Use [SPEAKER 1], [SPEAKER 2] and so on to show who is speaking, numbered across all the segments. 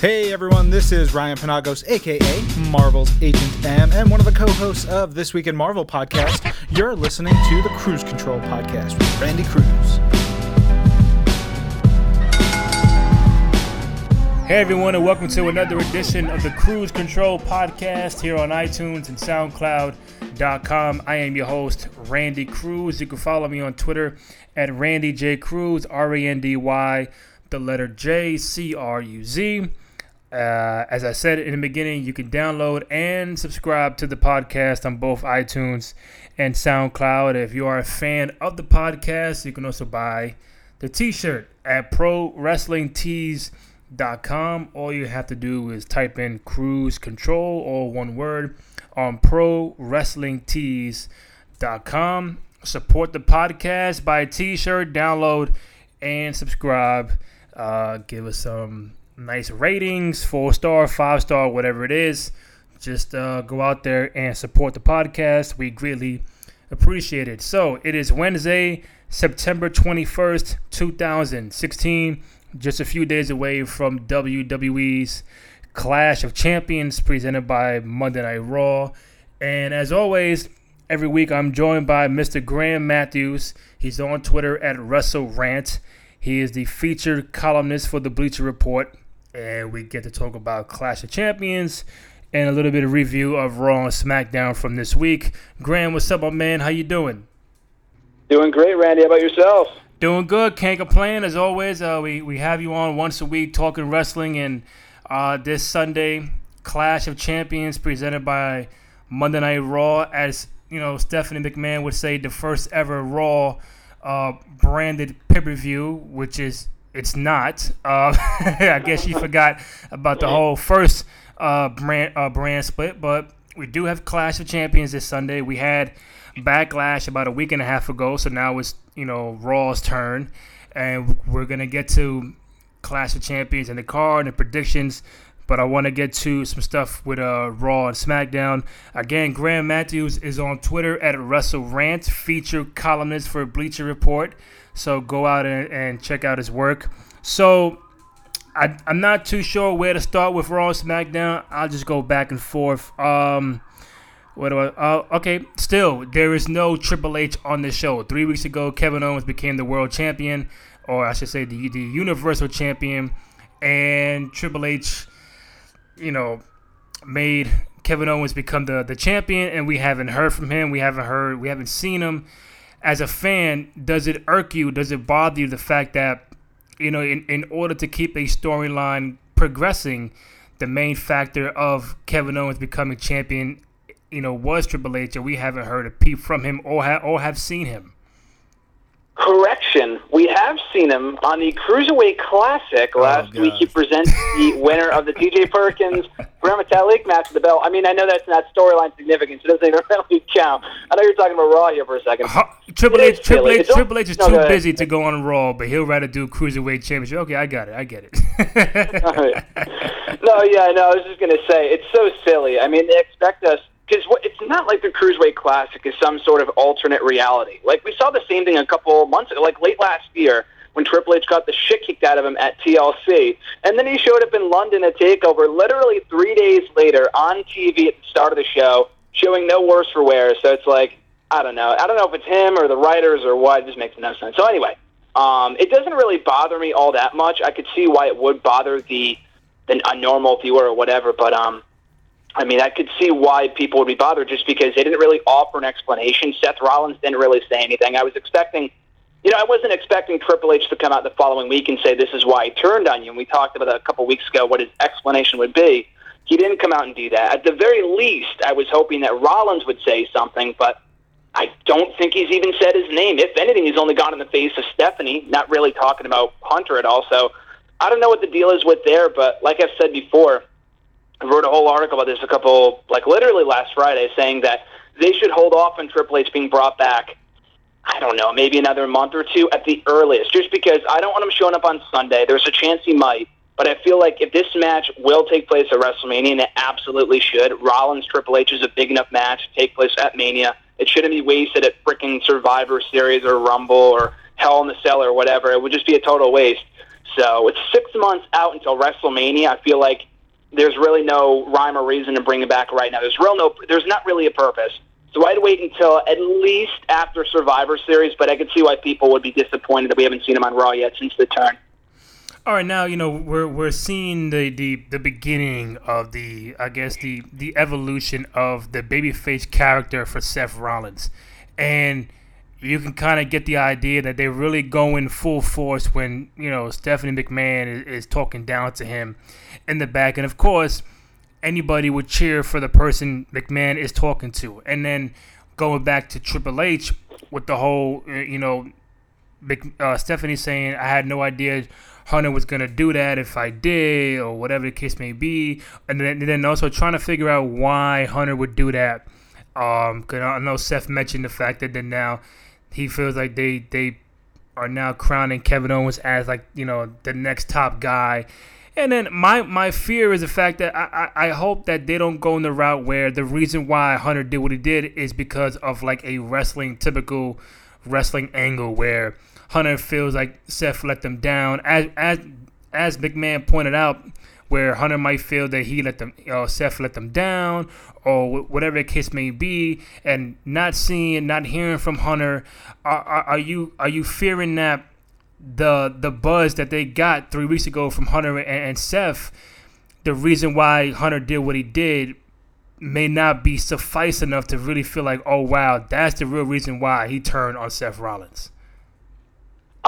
[SPEAKER 1] Hey everyone, this is Ryan Penagos, aka Marvel's Agent M, and one of the co hosts of This Week in Marvel podcast. You're listening to the Cruise Control podcast with Randy Cruz.
[SPEAKER 2] Hey everyone, and welcome to another edition of the Cruise Control podcast here on iTunes and SoundCloud.com. I am your host, Randy Cruz. You can follow me on Twitter at Randy J. Cruz, R A N D Y, the letter J C R U Z. Uh, as I said in the beginning, you can download and subscribe to the podcast on both iTunes and SoundCloud. If you are a fan of the podcast, you can also buy the t shirt at ProWrestlingTees.com. All you have to do is type in cruise control, all one word, on ProWrestlingTees.com. Support the podcast, buy a t shirt, download, and subscribe. Uh, give us some nice ratings, four star, five star, whatever it is. Just uh, go out there and support the podcast. We greatly appreciate it. So it is Wednesday, September 21st, 2016. Just a few days away from WWE's Clash of Champions presented by Monday Night Raw. And as always, every week I'm joined by Mr. Graham Matthews. He's on Twitter at WrestleRant. He is the featured columnist for the Bleacher Report and we get to talk about Clash of Champions and a little bit of review of Raw and SmackDown from this week. Graham, what's up, my man? How you doing?
[SPEAKER 3] Doing great, Randy. How about yourself?
[SPEAKER 2] Doing good. Can't complain. As always, uh, we we have you on once a week talking wrestling, and uh, this Sunday, Clash of Champions presented by Monday Night Raw, as you know, Stephanie McMahon would say, the first ever Raw uh, branded pay per view, which is it's not. Uh, I guess you forgot about the whole first uh, brand uh, brand split, but we do have Clash of Champions this Sunday. We had Backlash about a week and a half ago, so now it's you know Raw's turn, and we're gonna get to Clash of Champions and the card and the predictions. But I want to get to some stuff with uh, Raw and SmackDown. Again, Graham Matthews is on Twitter at WrestleRant, featured columnist for Bleacher Report. So go out and, and check out his work. So I, am not too sure where to start with Raw and SmackDown. I'll just go back and forth. Um, what do I? Uh, okay, still there is no Triple H on this show. Three weeks ago, Kevin Owens became the world champion, or I should say the the Universal champion, and Triple H, you know, made Kevin Owens become the the champion, and we haven't heard from him. We haven't heard. We haven't seen him as a fan, does it irk you? Does it bother you the fact that you know, in, in order to keep a storyline progressing, the main factor of Kevin Owens becoming champion, you know, was Triple H, and we haven't heard a peep from him or ha- or have seen him.
[SPEAKER 3] Correction. We have seen him on the Cruiserweight Classic oh, last week. He presents the winner of the TJ Perkins Gran Metalik match for the belt. I mean, I know that's not storyline significance. It doesn't even really count. I know you're talking about Raw here for a second. Uh,
[SPEAKER 2] Triple H, Triple H, Triple H is no, too busy to go on Raw, but he'll rather do Cruiserweight Championship. Okay, I got it. I get it.
[SPEAKER 3] no, yeah, no. I was just gonna say it's so silly. I mean, they expect us because it's not like the Cruiserweight Classic is some sort of alternate reality. Like we saw the same thing a couple months ago, like late last year when Triple H got the shit kicked out of him at TLC, and then he showed up in London at Takeover literally three days later on TV at the start of the show, showing no worse for wear. So it's like I don't know, I don't know if it's him or the writers or what. It just makes no sense. So anyway, um, it doesn't really bother me all that much. I could see why it would bother the, the a normal viewer or whatever, but um I mean, I could see why people would be bothered just because they didn't really offer an explanation. Seth Rollins didn't really say anything. I was expecting, you know, I wasn't expecting Triple H to come out the following week and say, this is why he turned on you. And we talked about a couple weeks ago what his explanation would be. He didn't come out and do that. At the very least, I was hoping that Rollins would say something, but I don't think he's even said his name. If anything, he's only gone in the face of Stephanie, not really talking about Hunter at all. So I don't know what the deal is with there, but like I've said before, I wrote a whole article about this a couple, like literally last Friday, saying that they should hold off on Triple H being brought back. I don't know, maybe another month or two at the earliest, just because I don't want him showing up on Sunday. There's a chance he might, but I feel like if this match will take place at WrestleMania, and it absolutely should, Rollins Triple H is a big enough match to take place at Mania. It shouldn't be wasted at freaking Survivor Series or Rumble or Hell in the Cell or whatever. It would just be a total waste. So it's six months out until WrestleMania. I feel like there's really no rhyme or reason to bring it back right now. There's real no. There's not really a purpose. So I'd wait until at least after Survivor Series, but I could see why people would be disappointed that we haven't seen him on Raw yet since the turn.
[SPEAKER 2] All right, now you know we're we're seeing the, the, the beginning of the I guess the the evolution of the babyface character for Seth Rollins, and you can kind of get the idea that they're really going full force when you know Stephanie McMahon is, is talking down to him in the back, and of course anybody would cheer for the person McMahon is talking to. And then going back to Triple H with the whole, uh, you know, uh, Stephanie saying, I had no idea Hunter was to do that if I did, or whatever the case may be. And then, and then also trying to figure out why Hunter would do that. Um, cause I know Seth mentioned the fact that then now he feels like they, they are now crowning Kevin Owens as like, you know, the next top guy. And then my my fear is the fact that I, I, I hope that they don't go in the route where the reason why Hunter did what he did is because of like a wrestling typical wrestling angle where Hunter feels like Seth let them down. As as as McMahon pointed out where Hunter might feel that he let them know, Seth let them down or whatever the case may be and not seeing not hearing from Hunter are, are, are you are you fearing that the the buzz that they got three weeks ago from Hunter and, and Seth, the reason why Hunter did what he did may not be suffice enough to really feel like, oh wow, that's the real reason why he turned on Seth Rollins.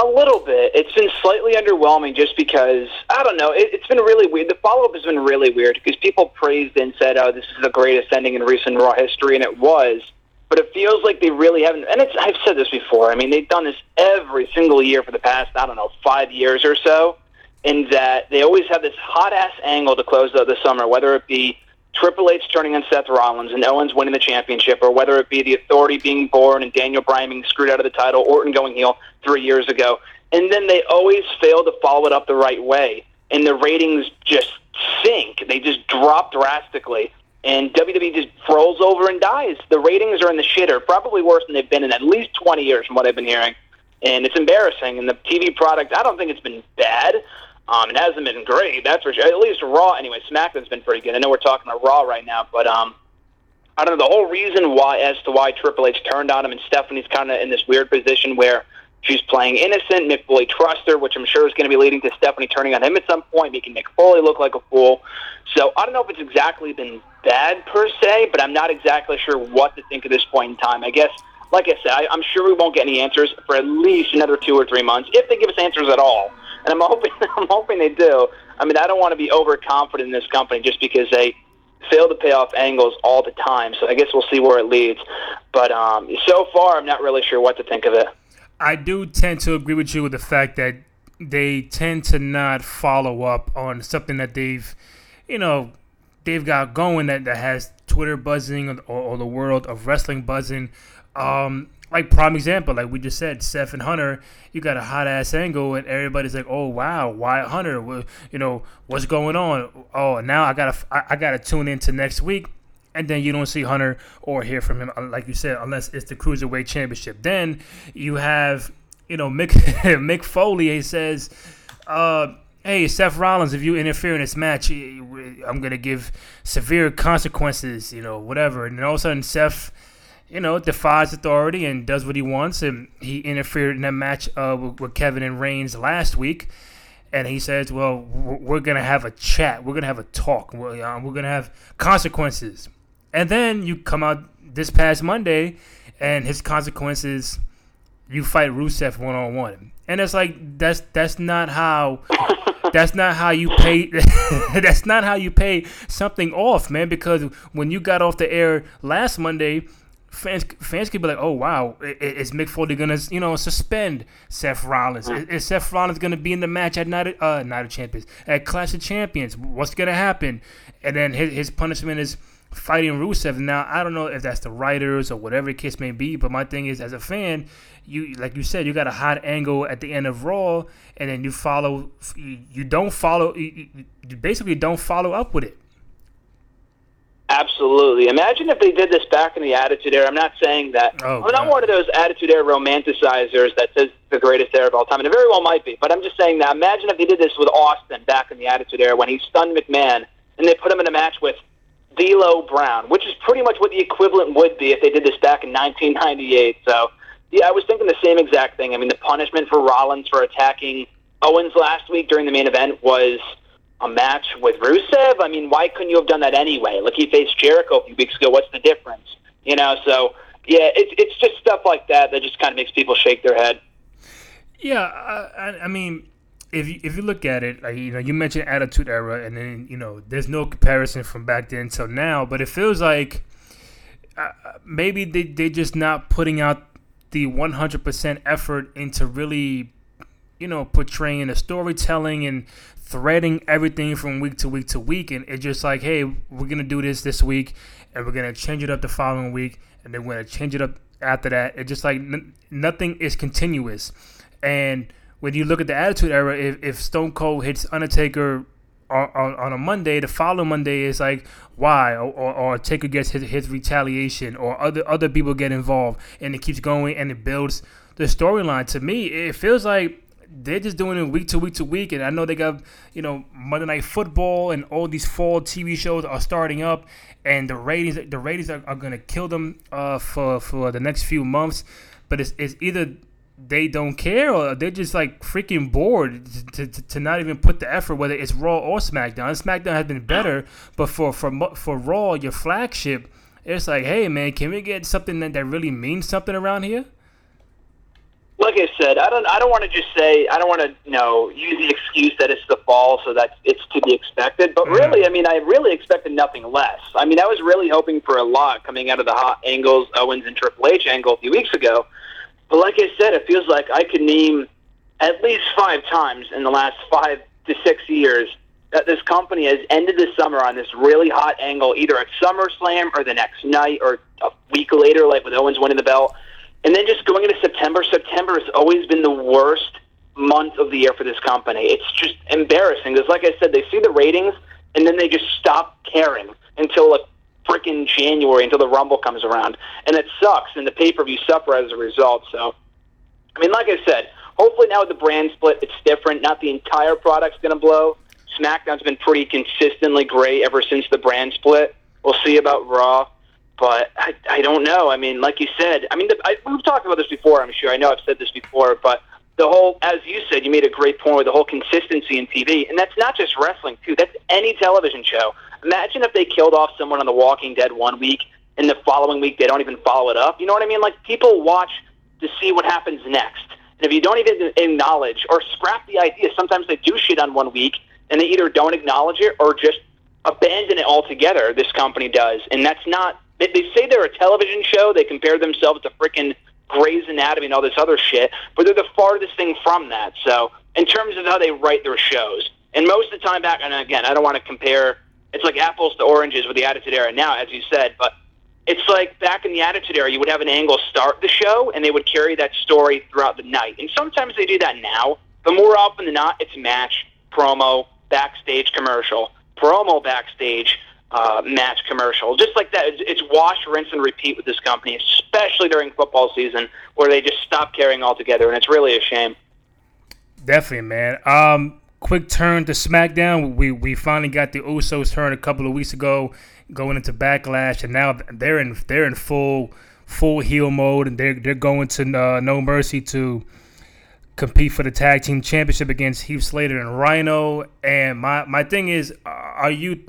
[SPEAKER 3] A little bit. It's been slightly underwhelming just because I don't know. It, it's been really weird. The follow up has been really weird because people praised and said, "Oh, this is the greatest ending in recent Raw history," and it was but it feels like they really haven't. And it's, I've said this before. I mean, they've done this every single year for the past, I don't know, five years or so. In that they always have this hot ass angle to close out the summer, whether it be Triple H turning on Seth Rollins and Owens winning the championship, or whether it be the Authority being born and Daniel Bryan being screwed out of the title, Orton going heel three years ago, and then they always fail to follow it up the right way, and the ratings just sink. They just drop drastically and WWE just rolls over and dies. The ratings are in the shitter, probably worse than they've been in at least 20 years from what I've been hearing. And it's embarrassing. And the TV product, I don't think it's been bad. Um, it hasn't been great, that's for sure. At least Raw, anyway. SmackDown's been pretty good. I know we're talking about Raw right now, but um, I don't know the whole reason why as to why Triple H turned on him, and Stephanie's kind of in this weird position where she's playing innocent. Mick Foley trusts her, which I'm sure is going to be leading to Stephanie turning on him at some point, making Mick Foley look like a fool. So I don't know if it's exactly been bad per se, but I'm not exactly sure what to think at this point in time. I guess, like I said, I, I'm sure we won't get any answers for at least another two or three months, if they give us answers at all. And I'm hoping, I'm hoping they do. I mean, I don't want to be overconfident in this company just because they fail to pay off angles all the time. So I guess we'll see where it leads. But um, so far, I'm not really sure what to think of it.
[SPEAKER 2] I do tend to agree with you with the fact that they tend to not follow up on something that they've, you know, they've got going that, that has Twitter buzzing or, or the world of wrestling buzzing. Um, like prime example, like we just said, Seth and Hunter, you got a hot ass angle, and everybody's like, "Oh wow, why Hunter? Well, you know what's going on? Oh, now I gotta I, I gotta tune into next week." And then you don't see Hunter or hear from him, like you said, unless it's the cruiserweight championship. Then you have, you know, Mick Mick Foley. He says, uh, hey, Seth Rollins, if you interfere in this match, I'm gonna give severe consequences, you know, whatever. And then all of a sudden, Seth, you know, defies authority and does what he wants, and he interfered in that match uh, with, with Kevin and Reigns last week. And he says, "Well, we're gonna have a chat. We're gonna have a talk. We're, uh, we're gonna have consequences." And then you come out this past Monday, and his consequences, you fight Rusev one on one, and it's like that's that's not how that's not how you pay. that's not how you pay something off, man. Because when you got off the air last Monday, fans fans could be like, "Oh wow, is Mick Foley gonna you know suspend Seth Rollins? Is, is Seth Rollins gonna be in the match at Night of, uh Night of Champions at Clash of Champions? What's gonna happen?" And then his his punishment is fighting Rusev. Now I don't know if that's the writers or whatever the case may be, but my thing is, as a fan, you like you said, you got a hot angle at the end of Raw, and then you follow. You, don't follow. You, you basically don't follow up with it.
[SPEAKER 3] Absolutely. Imagine if they did this back in the Attitude Era. I'm not saying that.
[SPEAKER 2] Oh,
[SPEAKER 3] I'm not
[SPEAKER 2] God.
[SPEAKER 3] one of those Attitude Era romanticizers that says the greatest era of all time, and it very well might be. But I'm just saying that. Imagine if they did this with Austin back in the Attitude Era when he stunned McMahon, and they put him in a match with D'Lo Brown, which is pretty much what the equivalent would be if they did this back in 1998. So, yeah, I was thinking the same exact thing. I mean, the punishment for Rollins for attacking Owens last week during the main event was a match with Rusev. I mean, why couldn't you have done that anyway? Like he faced Jericho a few weeks ago. What's the difference? You know, so yeah, it's it's just stuff like that that just kind of makes people shake their head.
[SPEAKER 2] Yeah, I, I, mean, if you, if you look at it, like you know, you mentioned Attitude Era, and then you know, there's no comparison from back then till now. But it feels like uh, maybe they they're just not putting out the 100% effort into really, you know, portraying the storytelling and threading everything from week to week to week. And it's just like, hey, we're gonna do this this week, and we're gonna change it up the following week, and then we're gonna change it up after that. It's just like n- nothing is continuous. And when you look at the Attitude Era, if, if Stone Cold hits Undertaker on, on, on a Monday, the following Monday is like why, or, or, or Taker gets his, his retaliation, or other other people get involved, and it keeps going and it builds the storyline. To me, it feels like they're just doing it week to week to week, and I know they got you know Monday Night Football and all these fall TV shows are starting up, and the ratings the ratings are, are gonna kill them uh, for for the next few months. But it's, it's either they don't care or they're just like freaking bored to, to, to not even put the effort whether it's raw or smackdown smackdown has been better but for for for raw your flagship it's like hey man can we get something that, that really means something around here
[SPEAKER 3] Like I said, I don't I don't want to just say I don't want to you know use the excuse that it's the fall, so that it's to be expected. But mm-hmm. really, I mean, I really expected nothing less. I mean, I was really hoping for a lot coming out of the hot angles Owens and Triple H angle a few weeks ago. But like I said, it feels like I could name at least five times in the last five to six years that this company has ended the summer on this really hot angle, either at SummerSlam or the next night or a week later, like with Owens winning the belt. And then just going into September, September has always been the worst month of the year for this company. It's just embarrassing because, like I said, they see the ratings and then they just stop caring until like freaking January, until the Rumble comes around, and it sucks. And the pay per view suffer as a result. So, I mean, like I said, hopefully now with the brand split, it's different. Not the entire product's going to blow. SmackDown's been pretty consistently great ever since the brand split. We'll see about Raw, but I, I don't know. I mean, like you said, I mean, the, I, we've talked about this before. I'm sure. I know I've said this before, but the whole, as you said, you made a great point with the whole consistency in TV, and that's not just wrestling too. That's any television show. Imagine if they killed off someone on The Walking Dead one week, and the following week they don't even follow it up. You know what I mean? Like people watch to see what happens next. And if you don't even acknowledge or scrap the idea, sometimes they do shit on one week and they either don't acknowledge it or just abandon it altogether. This company does, and that's not. They, they say they're a television show. They compare themselves to freaking Grey's Anatomy and all this other shit, but they're the farthest thing from that. So, in terms of how they write their shows, and most of the time back, and again, I don't want to compare. It's like apples to oranges with the Attitude Era now, as you said, but it's like back in the Attitude Era, you would have an angle start the show, and they would carry that story throughout the night. And sometimes they do that now, but more often than not, it's match, promo, backstage commercial, promo, backstage, uh, match commercial. Just like that, it's, it's wash, rinse, and repeat with this company, especially during football season, where they just stop caring altogether, and it's really a shame.
[SPEAKER 2] Definitely, man. Um, quick turn to SmackDown. We we finally got the Usos turn a couple of weeks ago, going into Backlash, and now they're in they're in full full heel mode, and they're they're going to uh, No Mercy to compete for the tag team championship against Heath Slater and Rhino. And my my thing is, are you?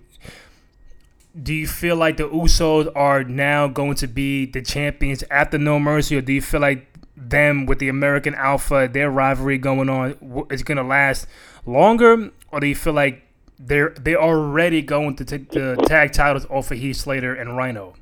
[SPEAKER 2] Do you feel like the Usos are now going to be the champions after No Mercy, or do you feel like them with the American Alpha, their rivalry going on, is going to last longer, or do you feel like they're they're already going to take the tag titles off of Heath Slater and Rhino?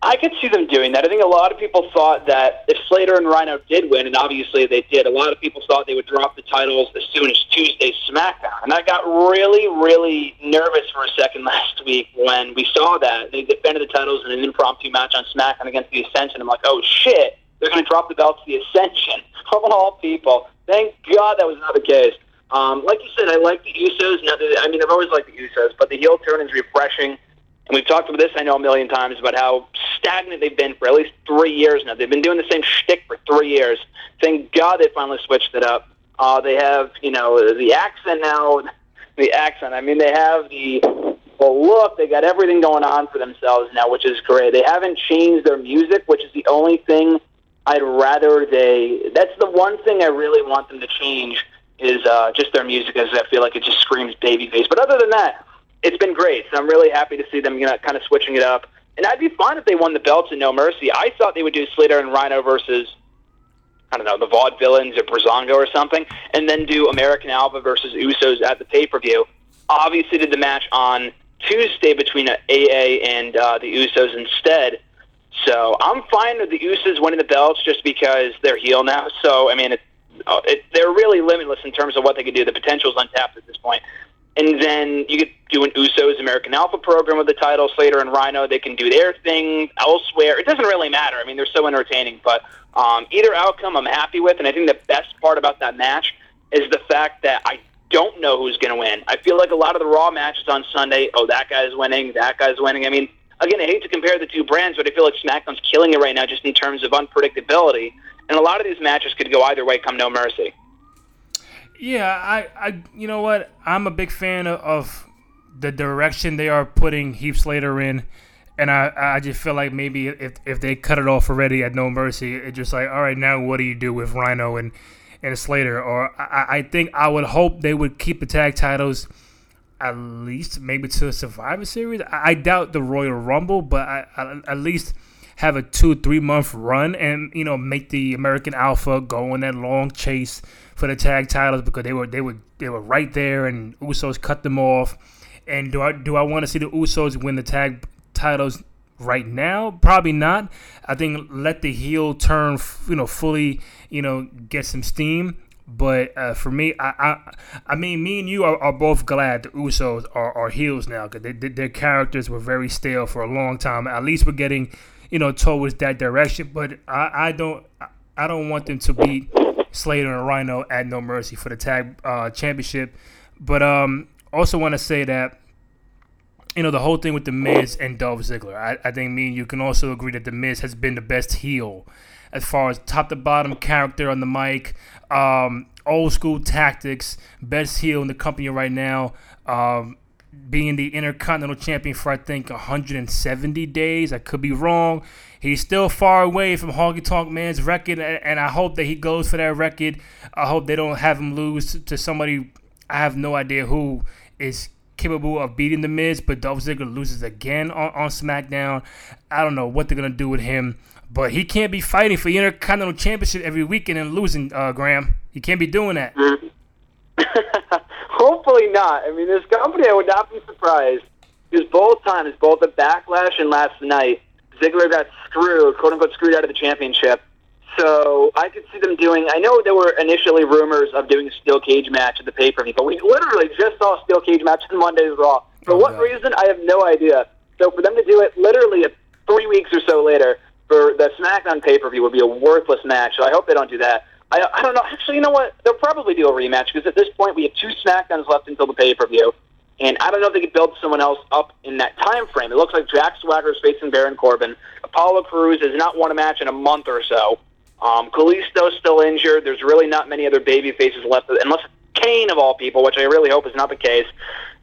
[SPEAKER 3] I could see them doing that. I think a lot of people thought that if Slater and Rhino did win, and obviously they did, a lot of people thought they would drop the titles as soon as Tuesday's SmackDown. And I got really, really nervous for a second last week when we saw that. They defended the titles in an impromptu match on SmackDown against the Ascension. I'm like, oh shit, they're going to drop the belts to the Ascension. Of all people. Thank God that was not the case. Um, like you said, I like the Usos. Now, I mean, I've always liked the Usos, but the heel turn is refreshing. And we've talked about this, I know, a million times about how stagnant they've been for at least three years now. They've been doing the same shtick for three years. Thank God they finally switched it up. Uh, they have, you know, the accent now. The accent. I mean, they have the the look. They got everything going on for themselves now, which is great. They haven't changed their music, which is the only thing I'd rather they. That's the one thing I really want them to change is uh, just their music, as I feel like it just screams babyface. But other than that, it's been great. So I'm really happy to see them you know, kind of switching it up. And I'd be fine if they won the belts in No Mercy. I thought they would do Slater and Rhino versus I don't know, the Vaudevillains or Breezango or something, and then do American Alpha versus Usos at the pay per view. Obviously, did the match on Tuesday between AA and uh, the Usos instead. So I'm fine with the Usos winning the belts just because they're heel now. So I mean, it, uh, it, they're really limitless in terms of what they can do. The potential's untapped at this point. And then you could do an Usos American Alpha program with the title. Slater and Rhino, they can do their thing elsewhere. It doesn't really matter. I mean, they're so entertaining. But um, either outcome, I'm happy with. And I think the best part about that match is the fact that I don't know who's going to win. I feel like a lot of the Raw matches on Sunday, oh, that guy's winning, that guy's winning. I mean, again, I hate to compare the two brands, but I feel like SmackDown's killing it right now just in terms of unpredictability. And a lot of these matches could go either way come No Mercy.
[SPEAKER 2] Yeah, I, I, you know what? I'm a big fan of, of the direction they are putting Heath Slater in, and I, I just feel like maybe if if they cut it off already at No Mercy, it's just like, all right, now what do you do with Rhino and and Slater? Or I, I think I would hope they would keep the tag titles at least maybe to a Survivor Series. I, I doubt the Royal Rumble, but I, I, at least have a two three month run and you know make the American Alpha go on that long chase for the tag titles because they were they were they were right there and Usos cut them off. And do I do I want to see the Usos win the tag titles right now? Probably not. I think let the heel turn, you know, fully, you know, get some steam. But uh, for me, I, I, I mean, me and you are, are both glad the Usos are, are heels now because their characters were very stale for a long time. At least we're getting, you know, towards that direction. But I, I don't, I don't want them to beat Slater and Rhino at No Mercy for the tag uh, championship. But um, also want to say that you know the whole thing with the Miz and Dolph Ziggler. I, I think me and you can also agree that the Miz has been the best heel as far as top to bottom character on the mic, um, old school tactics, best heel in the company right now. Um, being the Intercontinental Champion for I think 170 days. I could be wrong. He's still far away from Honky Tonk Man's record, and I hope that he goes for that record. I hope they don't have him lose to somebody. I have no idea who is capable of beating The Miz, but Dolph Ziggler loses again on, on SmackDown. I don't know what they're going to do with him, but he can't be fighting for the Intercontinental Championship every weekend and losing, uh, Graham. He can't be doing that.
[SPEAKER 3] Hopefully not. I mean, this company, I would not be surprised because both times, both the Backlash and last night, Ziggler got screwed, quote unquote, screwed out of the championship. So I could see them doing. I know there were initially rumors of doing a steel cage match at the pay per view, but we literally just saw a steel cage match on Monday's Raw. For oh, what God. reason, I have no idea. So for them to do it literally three weeks or so later for the SmackDown pay per view would be a worthless match. So I hope they don't do that. I, I don't know. Actually, you know what? They'll probably do a rematch because at this point we have two SmackDowns left until the pay per view, and I don't know if they could build someone else up in that time frame. It looks like Jack Swagger is facing Baron Corbin. Apollo Crews has not won a match in a month or so. Um, Kalisto's still injured. There's really not many other baby faces left, unless Kane of all people, which I really hope is not the case.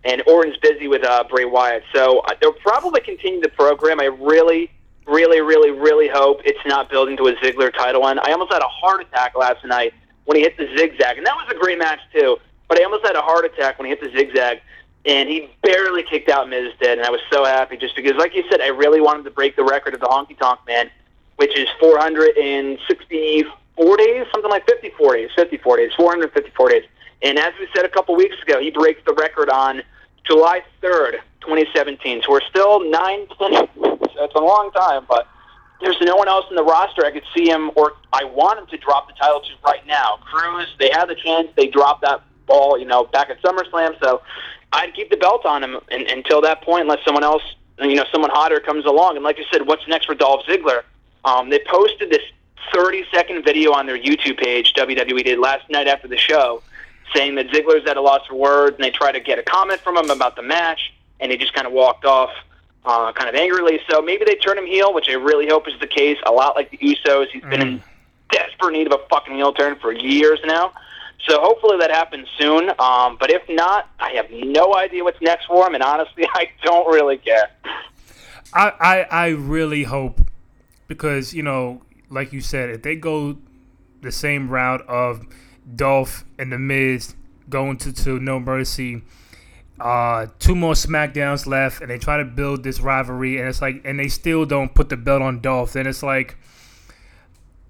[SPEAKER 3] And Orton's busy with uh, Bray Wyatt, so uh, they'll probably continue the program. I really really, really, really hope it's not building to a Ziggler title one. I almost had a heart attack last night when he hit the zigzag, and that was a great match too. But I almost had a heart attack when he hit the zigzag, and he barely kicked out Miz dead, and I was so happy just because, like you said, I really wanted to break the record of the Honky Tonk Man, which is 464 days, something like 54 days, 54 days, 454 days. And as we said a couple weeks ago, he breaks the record on July 3rd, 2017. So we're still nine, ten that's a long time, but there's no one else in the roster I could see him or I want him to drop the title to right now. Crews, they had the chance, they dropped that ball, you know, back at SummerSlam, so I'd keep the belt on him in, until that point, unless someone else, you know, someone hotter comes along. And like you said, what's next for Dolph Ziggler? Um, they posted this 30 second video on their YouTube page, WWE did last night after the show, saying that Ziggler's at a loss for words, and they try to get a comment from him about the match, and he just kind of walked off. uh, kind of angrily. So maybe they turn him heel, which I really hope is the case. A lot like the Usos, he's been in desperate need of a fucking heel turn for years now. So hopefully that happens soon. Um, but if not, I have no idea what's next for him, and honestly, I don't really care.
[SPEAKER 2] I, I, I really hope because you know, like you said, if they go the same route of Dolph and the Miz going to, to No Mercy, uh, two more SmackDowns left, and they try to build this rivalry, and it's like, and they still don't put the belt on Dolph, then it's like,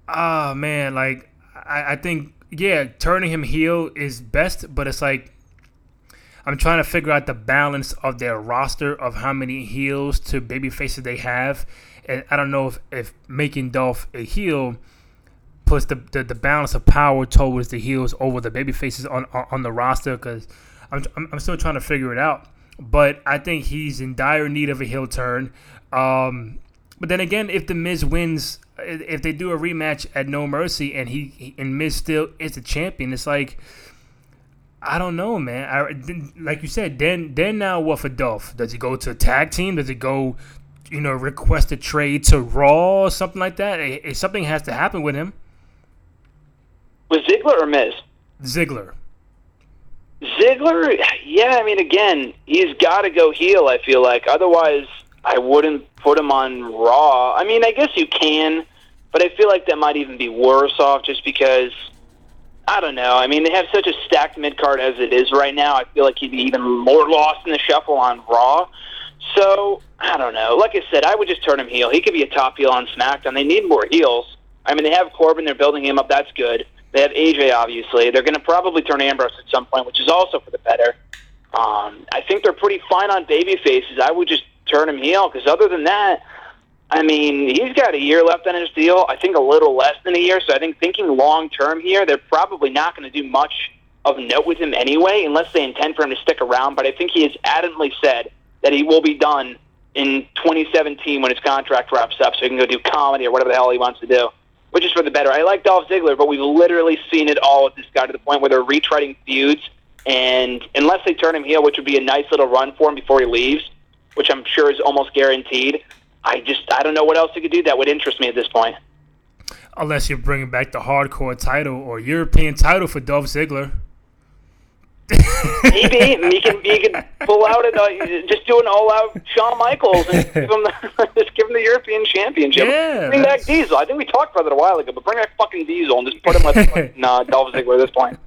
[SPEAKER 2] ah, oh, man, like I, I think yeah, turning him heel is best, but it's like I'm trying to figure out the balance of their roster of how many heels to baby faces they have, and I don't know if, if making Dolph a heel puts the, the, the balance of power towards the heels over the baby faces on on, on the roster because I'm, I'm, I'm still trying to figure it out. But I think he's in dire need of a heel turn. Um, but then again, if the Miz wins, if they do a rematch at No Mercy and he and Miz still is the champion, it's like I don't know, man. I, like you said, then then now what for Dolph? Does he go to a tag team? Does he go, you know, request a trade to Raw or something like that? If something has to happen with him.
[SPEAKER 3] With Ziggler or Miz?
[SPEAKER 2] Ziggler.
[SPEAKER 3] Ziggler, yeah. I mean, again, he's got to go heel. I feel like otherwise I wouldn't put him on Raw. I mean, I guess you can, but I feel like that might even be worse off just because I don't know. I mean, they have such a stacked mid card as it is right now. I feel like he'd be even more lost in the shuffle on Raw. So I don't know. Like I said, I would just turn him heel. He could be a top heel on SmackDown. They need more heels. I mean, they have Corbin. They're building him up. That's good. They have AJ, obviously. They're going to probably turn Ambrose at some point, which is also for the better. Um, I think they're pretty fine on baby faces. I would just turn him heel because other than that, I mean, he's got a year left on his deal. I think a little less than a year. So I think thinking long term here, they're probably not going to do much of note with him anyway, unless they intend for him to stick around. But I think he has adamantly said that he will be done in 2017 when his contract wraps up, so he can go do comedy or whatever the hell he wants to do, which is for the better. I like Dolph Ziggler, but we've literally seen it all with this guy to the point where they're retreading feuds. And unless they turn him heel, which would be a nice little run for him before he leaves, which I'm sure is almost guaranteed. I just I don't know what else he could do that would interest me at this point.
[SPEAKER 2] Unless you're bringing back the hardcore title or European title for Dolph Ziggler.
[SPEAKER 3] Maybe he can he can pull out and uh, just do an all out Shawn Michaels and give him the, just give him the European Championship.
[SPEAKER 2] Yeah,
[SPEAKER 3] bring back Diesel. I think we talked about it a while ago, but bring back fucking Diesel and just put him with nah, Dolph Ziggler at this point.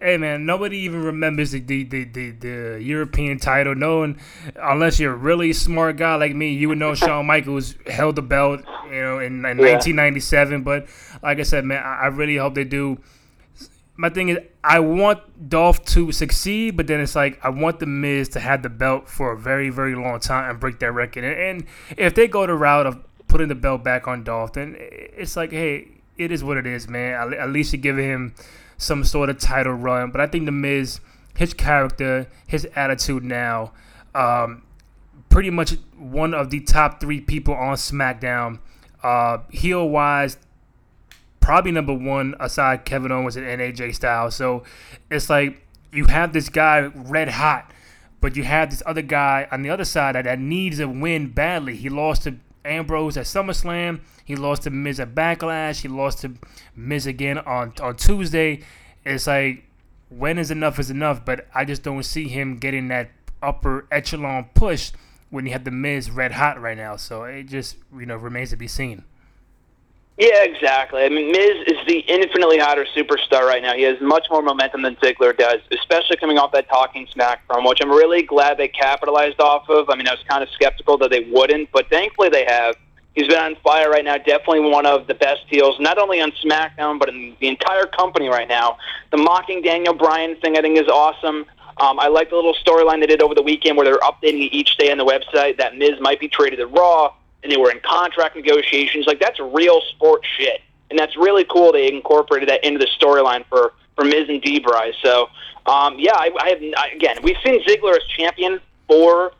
[SPEAKER 2] Hey man, nobody even remembers the, the the, the, European title. No one, unless you're a really smart guy like me, you would know Shawn Michaels held the belt, you know, in, in yeah. 1997. But like I said, man, I, I really hope they do. My thing is, I want Dolph to succeed, but then it's like I want the Miz to have the belt for a very, very long time and break that record. And, and if they go the route of putting the belt back on Dolph, then it's like, hey, it is what it is, man. At least you give him some sort of title run. But I think the Miz, his character, his attitude now, um, pretty much one of the top three people on SmackDown. Uh, heel wise, probably number one aside Kevin Owens and AJ Styles. So it's like you have this guy red hot, but you have this other guy on the other side that, that needs a win badly. He lost to Ambrose at SummerSlam. He lost to Miz at Backlash. He lost to Miz again on on Tuesday. It's like when is enough is enough, but I just don't see him getting that upper echelon push when you have the Miz red hot right now. So it just you know remains to be seen.
[SPEAKER 3] Yeah, exactly. I mean, Miz is the infinitely hotter superstar right now. He has much more momentum than Ziggler does, especially coming off that Talking Smack from, which I'm really glad they capitalized off of. I mean, I was kind of skeptical that they wouldn't, but thankfully they have. He's been on fire right now. Definitely one of the best heels, not only on SmackDown, but in the entire company right now. The mocking Daniel Bryan thing, I think, is awesome. Um, I like the little storyline they did over the weekend where they're updating each day on the website that Miz might be traded to Raw and they were in contract negotiations. Like that's real sport shit, and that's really cool. They incorporated that into the storyline for for Miz and D-Bry. So um, yeah, I, I have I, again we've seen Ziggler as champion four,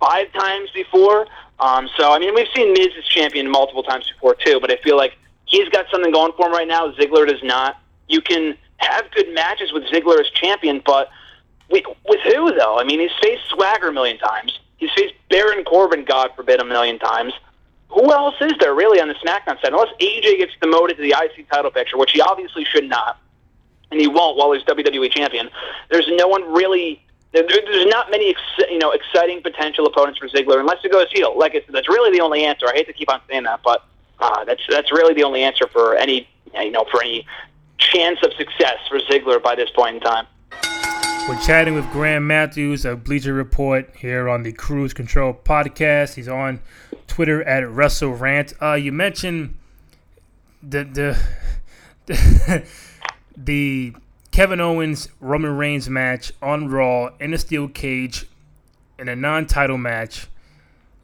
[SPEAKER 3] five times before. Um, so I mean we've seen Miz as champion multiple times before too. But I feel like he's got something going for him right now. Ziggler does not. You can have good matches with Ziggler as champion, but with who though? I mean, he's faced Swagger a million times. He's faced Baron Corbin, God forbid, a million times. Who else is there really on the SmackDown side? Unless AJ gets demoted to the IC title picture, which he obviously should not, and he won't while he's WWE champion. There's no one really. There's not many, you know, exciting potential opponents for Ziggler unless he goes heel. Like I said, that's really the only answer. I hate to keep on saying that, but uh, that's that's really the only answer for any, you know, for any chance of success for Ziggler by this point in time.
[SPEAKER 2] We're chatting with Graham Matthews of Bleacher Report here on the Cruise Control podcast. He's on Twitter at WrestleRant. Uh, you mentioned the the the, the Kevin Owens Roman Reigns match on Raw in a steel cage in a non-title match,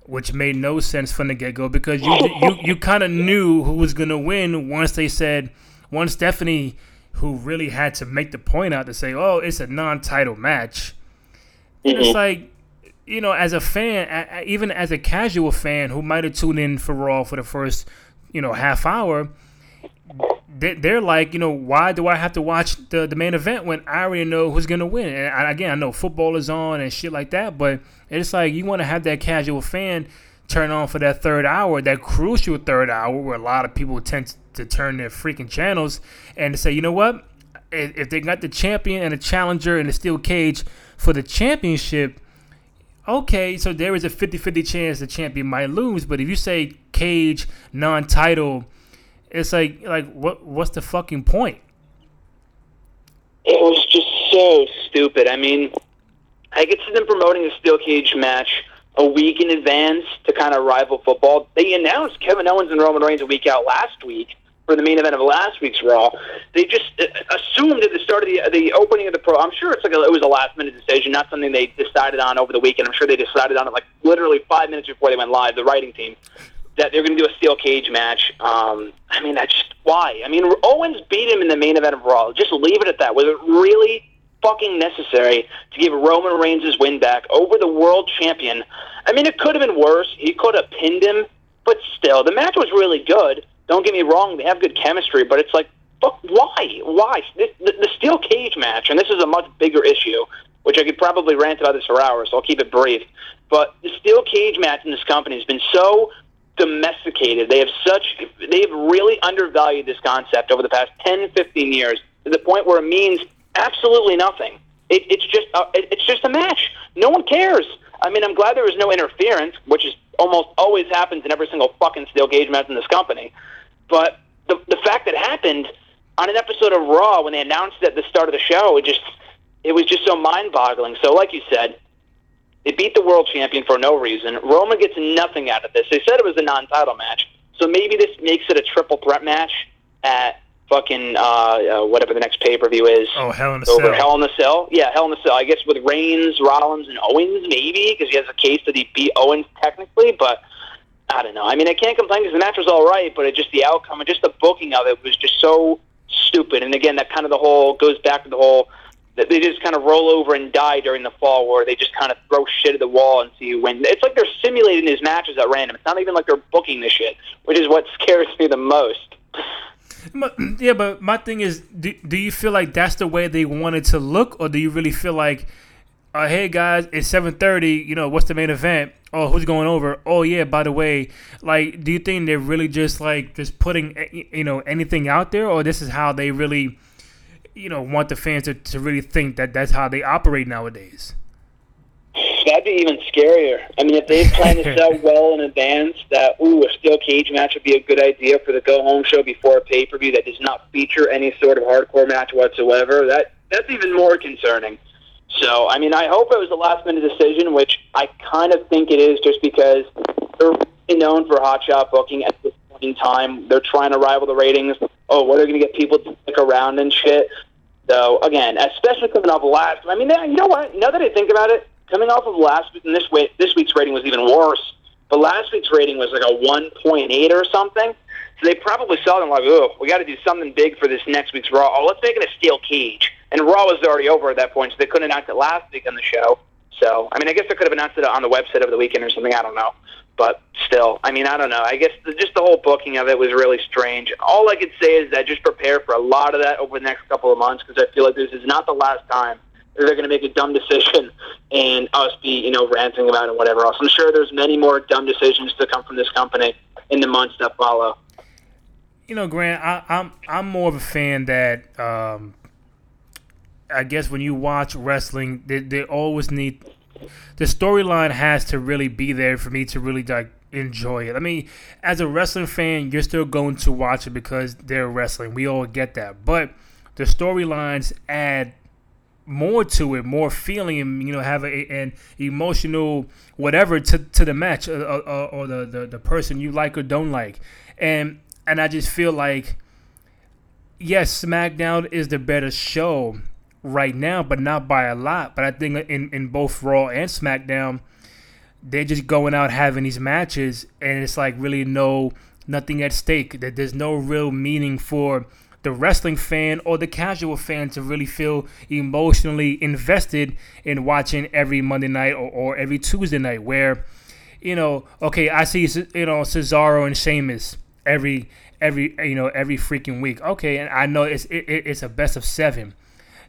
[SPEAKER 2] which made no sense from the get-go because you you you kind of knew who was gonna win once they said once Stephanie who really had to make the point out to say, "Oh, it's a non-title match." Mm-hmm. It's like, you know, as a fan, even as a casual fan who might have tuned in for Raw for the first, you know, half hour, they're like, you know, why do I have to watch the, the main event when I already know who's gonna win? And again, I know football is on and shit like that, but it's like you want to have that casual fan turn on for that third hour, that crucial third hour where a lot of people tend to turn their freaking channels and say, you know what? If they got the champion and a challenger in a steel cage for the championship, okay, so there is a 50 50 chance the champion might lose. But if you say cage, non title, it's like, like what? what's the fucking point?
[SPEAKER 3] It was just so stupid. I mean, I could see them promoting a steel cage match a week in advance to kind of rival football. They announced Kevin Owens and Roman Reigns a week out last week for the main event of last week's Raw. They just uh, assumed at the start of the the opening of the pro. I'm sure it's like a, it was a last minute decision, not something they decided on over the weekend. I'm sure they decided on it like literally five minutes before they went live. The writing team that they're going to do a steel cage match. Um, I mean, that's just why. I mean, Owens beat him in the main event of Raw. Just leave it at that. Was it really fucking necessary to give Roman Reigns his win back over the world champion. I mean, it could have been worse. He could have pinned him, but still, the match was really good. Don't get me wrong; they have good chemistry, but it's like, fuck, why? Why this, the, the steel cage match? And this is a much bigger issue, which I could probably rant about this for hours. So I'll keep it brief. But the steel cage match in this company has been so domesticated. They have such they have really undervalued this concept over the past 10, 15 years to the point where it means absolutely nothing. It, it's just uh, it, it's just a match. No one cares. I mean, I'm glad there was no interference, which is almost always happens in every single fucking steel cage match in this company. But the the fact that happened on an episode of Raw when they announced it at the start of the show, it just it was just so mind-boggling. So, like you said, they beat the world champion for no reason. Roman gets nothing out of this. They said it was a non-title match, so maybe this makes it a triple threat match at fucking uh, uh, whatever the next pay per view is.
[SPEAKER 2] Oh, Hell in a Cell.
[SPEAKER 3] Hell in a Cell. Yeah, Hell in a Cell. I guess with Reigns, Rollins, and Owens, maybe because he has a case that he beat Owens technically, but. I don't know. I mean, I can't complain because the match was all right, but it just the outcome and just the booking of it was just so stupid. And again, that kind of the whole goes back to the whole that they just kind of roll over and die during the fall, where they just kind of throw shit at the wall and see who wins. It's like they're simulating these matches at random. It's not even like they're booking this shit, which is what scares me the most.
[SPEAKER 2] Yeah, but my thing is, do, do you feel like that's the way they wanted to look, or do you really feel like, uh, hey guys, it's seven thirty. You know, what's the main event? Oh, who's going over? Oh yeah, by the way, like, do you think they're really just like just putting eh, you know anything out there, or this is how they really, you know, want the fans to, to really think that that's how they operate nowadays?
[SPEAKER 3] That'd be even scarier. I mean, if they plan to sell well in advance that ooh, a steel cage match would be a good idea for the go home show before a pay per view that does not feature any sort of hardcore match whatsoever, that that's even more concerning. So, I mean, I hope it was a last minute decision, which I kind of think it is, just because they're really known for hotshot booking at this point in time. They're trying to rival the ratings. Oh, what are they going to get people to stick around and shit? So, again, especially coming off last, I mean, you know what? Now that I think about it, coming off of last week, and this week, this week's rating was even worse. But last week's rating was like a 1.8 or something. So they probably saw them like, oh, we got to do something big for this next week's Raw. Oh, let's make it a steel cage. And Raw was already over at that point, so they couldn't announce it last week on the show. So, I mean, I guess they could have announced it on the website over the weekend or something. I don't know. But still, I mean, I don't know. I guess the, just the whole booking of it was really strange. All I could say is that just prepare for a lot of that over the next couple of months because I feel like this is not the last time they're going to make a dumb decision and us be, you know, ranting about it and whatever else. I'm sure there's many more dumb decisions to come from this company in the months that follow.
[SPEAKER 2] You know, Grant, I, I'm I'm more of a fan that um, I guess when you watch wrestling, they, they always need the storyline has to really be there for me to really like enjoy it. I mean, as a wrestling fan, you're still going to watch it because they're wrestling. We all get that, but the storylines add more to it, more feeling, you know, have a, an emotional whatever to, to the match or, or, or the, the the person you like or don't like, and and I just feel like yes, SmackDown is the better show right now, but not by a lot. But I think in in both Raw and SmackDown, they're just going out having these matches, and it's like really no nothing at stake. That there's no real meaning for the wrestling fan or the casual fan to really feel emotionally invested in watching every Monday night or, or every Tuesday night where you know, okay, I see you know Cesaro and Sheamus every every you know every freaking week. Okay, and I know it's it, it's a best of seven.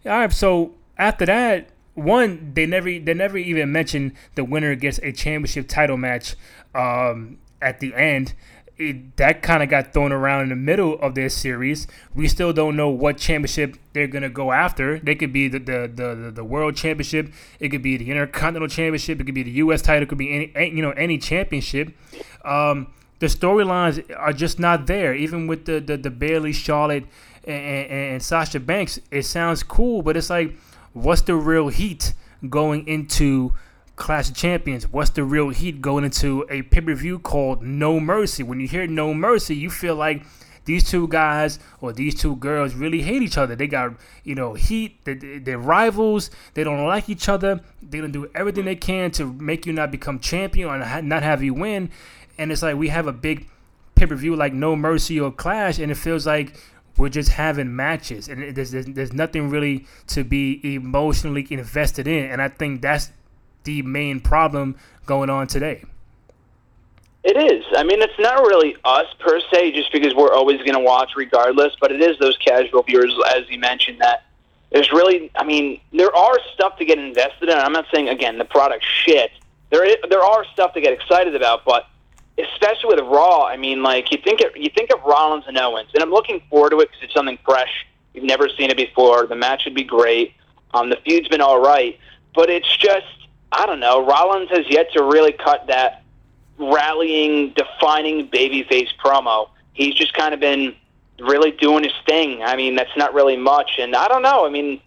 [SPEAKER 2] All right, so after that, one they never they never even mentioned the winner gets a championship title match um, at the end it, that kind of got thrown around in the middle of this series. We still don't know what championship they're gonna go after. They could be the the, the, the world championship. It could be the intercontinental championship. It could be the U.S. title. It could be any, any you know any championship. Um, the storylines are just not there. Even with the the, the Bayley, Charlotte, and, and, Sasha Banks, it sounds cool, but it's like, what's the real heat going into? Clash of Champions, what's the real heat going into a pay per view called No Mercy? When you hear No Mercy, you feel like these two guys or these two girls really hate each other. They got, you know, heat. They're, rivals. They don't like each other. They're going to do everything they can to make you not become champion or not have you win. And it's like we have a big pay per view like No Mercy or Clash, and it feels like we're just having matches. And there's, there's, there's nothing really to be emotionally invested in. And I think that's the main problem going on today.
[SPEAKER 3] It is. I mean, it's not really us per se, just because we're always going to watch regardless. But it is those casual viewers, as you mentioned, that there's really. I mean, there are stuff to get invested in. I'm not saying again the product shit. There, there are stuff to get excited about, but especially with Raw, I mean, like you think it, you think of Rollins and Owens, and I'm looking forward to it because it's something fresh. You've never seen it before. The match should be great. Um, the feud's been all right, but it's just I don't know. Rollins has yet to really cut that rallying, defining babyface promo. He's just kind of been really doing his thing. I mean, that's not really much. And I don't know. I mean,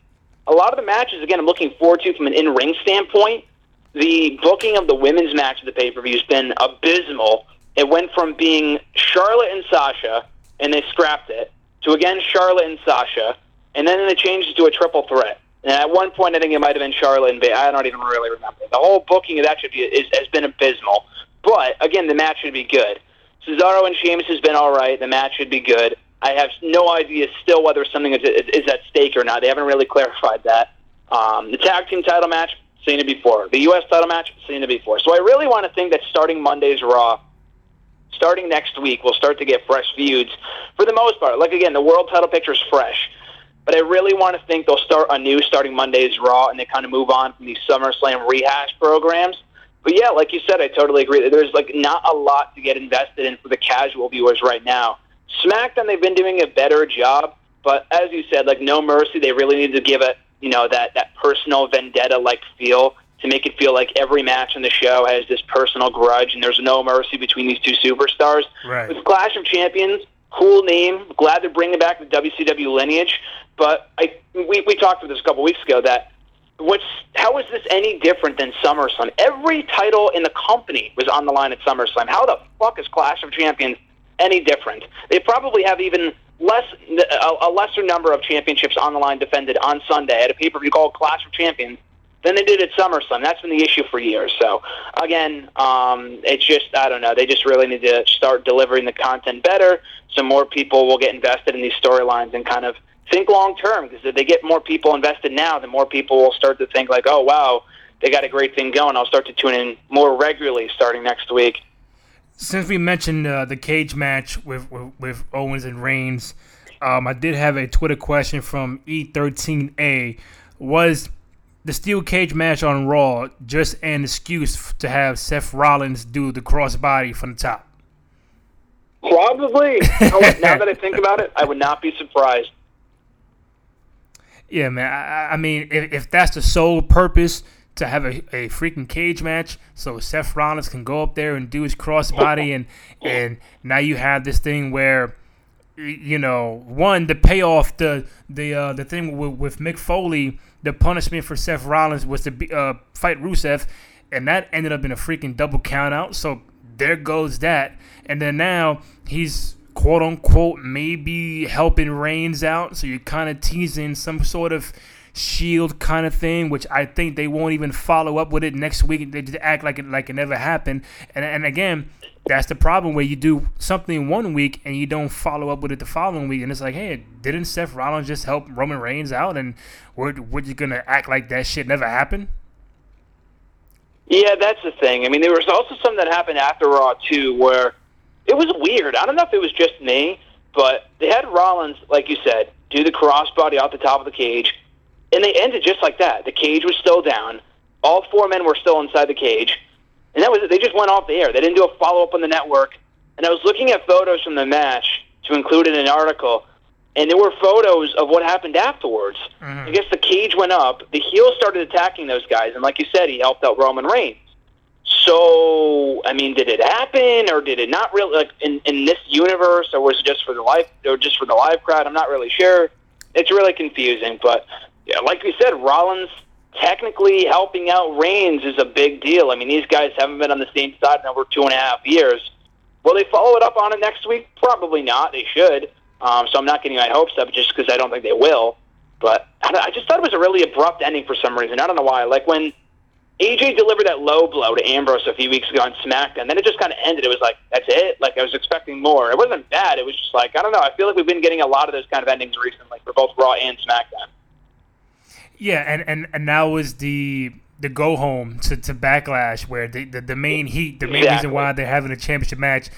[SPEAKER 3] a lot of the matches, again, I'm looking forward to from an in ring standpoint. The booking of the women's match of the pay per view has been abysmal. It went from being Charlotte and Sasha, and they scrapped it, to again Charlotte and Sasha, and then they changed it to a triple threat. And at one point, I think it might have been Charlotte and Bay. I don't even really remember. The whole booking of that should be is, has been abysmal. But again, the match should be good. Cesaro and Sheamus has been all right. The match should be good. I have no idea still whether something is, is, is at stake or not. They haven't really clarified that. Um, the tag team title match, seen it before. The U.S. title match, seen it before. So I really want to think that starting Monday's Raw, starting next week, we'll start to get fresh feuds for the most part. Like again, the world title picture is fresh. But I really want to think they'll start anew starting Monday's Raw and they kind of move on from these SummerSlam rehash programs. But yeah, like you said, I totally agree. There's like not a lot to get invested in for the casual viewers right now. SmackDown, they've been doing a better job, but as you said, like No Mercy, they really need to give it, you know, that that personal vendetta-like feel to make it feel like every match on the show has this personal grudge, and there's no mercy between these two superstars.
[SPEAKER 2] Right.
[SPEAKER 3] With Clash of Champions, cool name. Glad they're bringing back the WCW lineage. But I we, we talked about this a couple weeks ago that what's how is this any different than SummerSlam? Every title in the company was on the line at SummerSlam. How the fuck is Clash of Champions any different? They probably have even less a, lesser number of championships on the line defended on Sunday at a pay per view called Clash of Champions than they did at SummerSlam. That's been the issue for years. So again, um, it's just I don't know. They just really need to start delivering the content better, so more people will get invested in these storylines and kind of think long term. Because if they get more people invested now, then more people will start to think like, oh wow, they got a great thing going. I'll start to tune in more regularly starting next week.
[SPEAKER 2] Since we mentioned uh, the cage match with, with, with Owens and Reigns, um, I did have a Twitter question from E13A. Was the steel cage match on Raw just an excuse to have Seth Rollins do the crossbody from the top?
[SPEAKER 3] Probably. now that I think about it, I would not be surprised.
[SPEAKER 2] Yeah, man. I, I mean, if, if that's the sole purpose to have a, a freaking cage match, so Seth Rollins can go up there and do his crossbody, and and now you have this thing where, you know, one the payoff, the the uh, the thing with, with Mick Foley, the punishment for Seth Rollins was to uh, fight Rusev, and that ended up in a freaking double count out. So there goes that, and then now he's quote unquote maybe helping Reigns out. So you're kind of teasing some sort of shield kind of thing, which I think they won't even follow up with it next week. They just act like it like it never happened. And and again, that's the problem where you do something one week and you don't follow up with it the following week. And it's like, hey, didn't Seth Rollins just help Roman Reigns out? And we're we're just gonna act like that shit never happened?
[SPEAKER 3] Yeah, that's the thing. I mean, there was also something that happened after Raw too, where it was weird. I don't know if it was just me, but they had Rollins, like you said, do the crossbody off the top of the cage, and they ended just like that. The cage was still down. All four men were still inside the cage, and that was it. They just went off the air. They didn't do a follow up on the network. And I was looking at photos from the match to include in an article, and there were photos of what happened afterwards.
[SPEAKER 2] Mhm.
[SPEAKER 3] I guess the cage went up. The heels started attacking those guys, and like you said, he helped out Roman Reigns. So, I mean, did it happen, or did it not really? Like in in this universe, or was it just for the live, or just for the live crowd? I'm not really sure. It's really confusing, but yeah, like we said, Rollins technically helping out Reigns is a big deal. I mean, these guys haven't been on the same side in over two and a half years. Will they follow it up on it next week? Probably not. They should. Um, so I'm not getting my hopes up just because I don't think they will. But I, I just thought it was a really abrupt ending for some reason. I don't know why. Like when AJ delivered that low blow to Ambrose a few weeks ago on SmackDown, then it just kind of ended. It was like that's it. Like I was expecting more. It wasn't bad. It was just like I don't know. I feel like we've been getting a lot of those kind of endings recently for both Raw and SmackDown.
[SPEAKER 2] Yeah, and and and now was the the go home to, to backlash where the, the the main heat, the main reason why they're having a championship match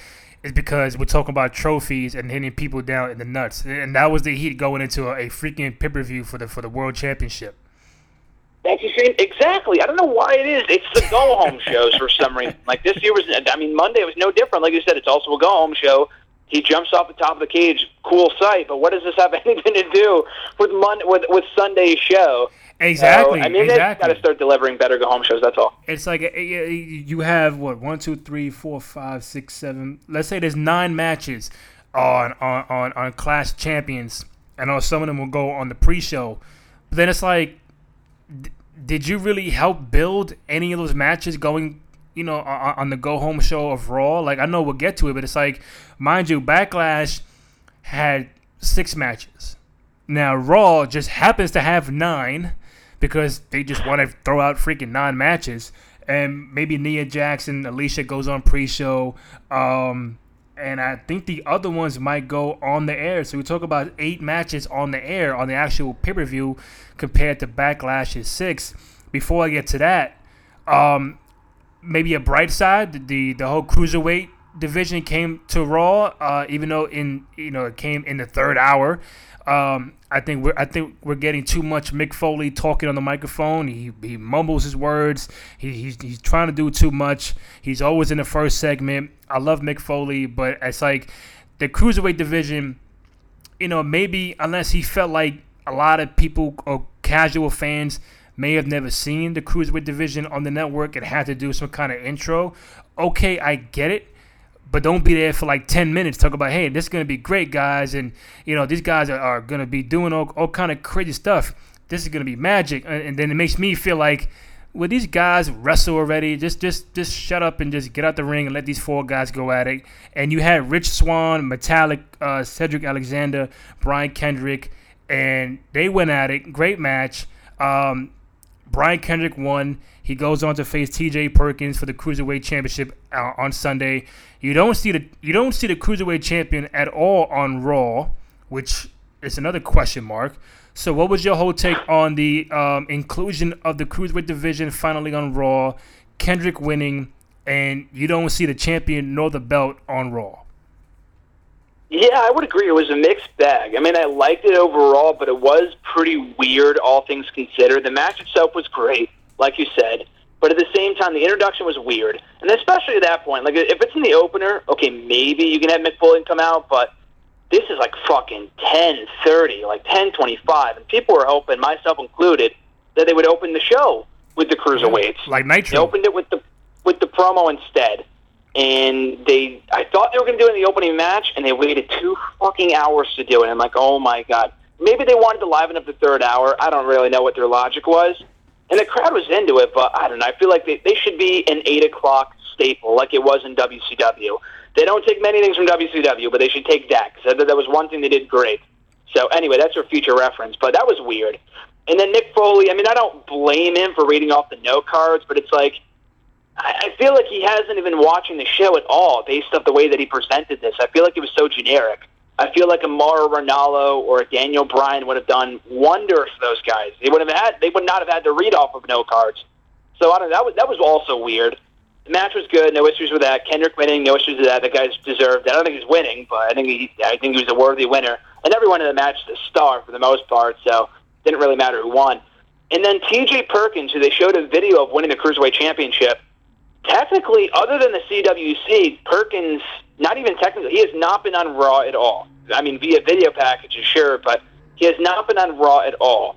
[SPEAKER 2] is because we're talking about trophies and hitting people down in the nuts, and that was the heat going into a, a freaking pay per view for the for the world championship.
[SPEAKER 3] That's the same. Exactly. I don't know why it is. It's the go home shows for some reason. Like this year was. I mean, Monday was no different. Like you said, it's also a go home show. He jumps off the top of the cage. Cool sight. But what does this have anything to do with Mon- with with Sunday's show?
[SPEAKER 2] Exactly.
[SPEAKER 3] So, I mean, they've
[SPEAKER 2] exactly.
[SPEAKER 3] got to start delivering better go home shows. That's all.
[SPEAKER 2] It's like you have what one, two, three, four, five, six, seven. Let's say there's nine matches on on on, on Clash Champions. I know some of them will go on the pre-show, but then it's like, d- did you really help build any of those matches going? You know, on, the go home show of Raw. Like I know we'll get to it, but it's like, mind you, Backlash had six matches. Now Raw just happens to have nine because they just want to throw out freaking nine matches. And maybe Nia Jackson, Alicia goes on pre-show, um, and I think the other ones might go on the air. So we talk about eight matches on the air on the actual pay-per-view compared to Backlash's six. Before I get to that, um, maybe a bright side, the the whole cruiserweight division came to Raw, uh, even though in you know it came in the third hour. Um, I think we're I think we're getting too much Mick Foley talking on the microphone. He he mumbles his words. He, he's he's trying to do too much. He's always in the first segment. I love Mick Foley, but it's like the cruiserweight division. You know, maybe unless he felt like a lot of people or casual fans may have never seen the cruiserweight division on the network and had to do some kind of intro. Okay, I get it but don't be there for like 10 minutes talk about hey this is going to be great guys and you know these guys are, are going to be doing all, all kind of crazy stuff. This is going to be magic and, and then it makes me feel like well these guys wrestle already. Just just just shut up and just get out the ring and let these four guys go at it. And you had Rich Swann Metalik uh, cedric alexander brian kendrick and they went at it. Great match. Um, Brian Kendrick won. He goes on to face T.J. Perkins for the cruiserweight championship uh, on Sunday. You don't see the you don't see the cruiserweight champion at all on Raw, which is another question mark. So, what was your whole take on the um, inclusion of the cruiserweight division finally on Raw? Kendrick winning, and you don't see the champion nor the belt on Raw.
[SPEAKER 3] Yeah, I would agree. It was a mixed bag. I mean, I liked it overall, but it was pretty weird, all things considered. The match itself was great, like you said, but at the same time, the introduction was weird, and especially at that point, like if it's in the opener, okay, maybe you can have Mick Foley come out, but this is like fucking ten thirty, like ten twenty five, and people were hoping, myself included, that they would open the show with the cruiserweights.
[SPEAKER 2] Like Nitro.
[SPEAKER 3] They opened it with the with the promo instead, and they I thought they were going to do it in the opening match, and they waited two fucking hours to do it. I'm like, oh my god. Maybe they wanted to liven up the third hour. I don't really know what their logic was, and the crowd was into it, but I don't know. I feel like they they should be an eight o'clock staple, like it was in WCW. They don't take many things from WCW, but they should take that because that was one thing they did great. So anyway, that's for future reference. But that was weird. And then Mick Foley. I mean, I don't blame him for reading off the note cards, but it's like I feel like he hasn't even watching the show at all based off the way that he presented this. I feel like it was so generic. I feel like a Mauro Ranallo or a Daniel Bryan would have done wonders for those guys. They would have had they would not have had to read off of note cards. So I don't know. That was that was also weird. The match was good. No issues with that. Kendrick winning. No issues with that. The guy's deserved. I don't think he's winning, but I think he I think he was a worthy winner. And everyone in the match is a star for the most part. So didn't really matter who won. And then T.J. Perkins, who they showed a video of winning the cruiserweight championship technically, other than the CWC, Perkins, not even technically, he has not been on Raw at all. I mean, via video packages, sure, but he has not been on Raw at all.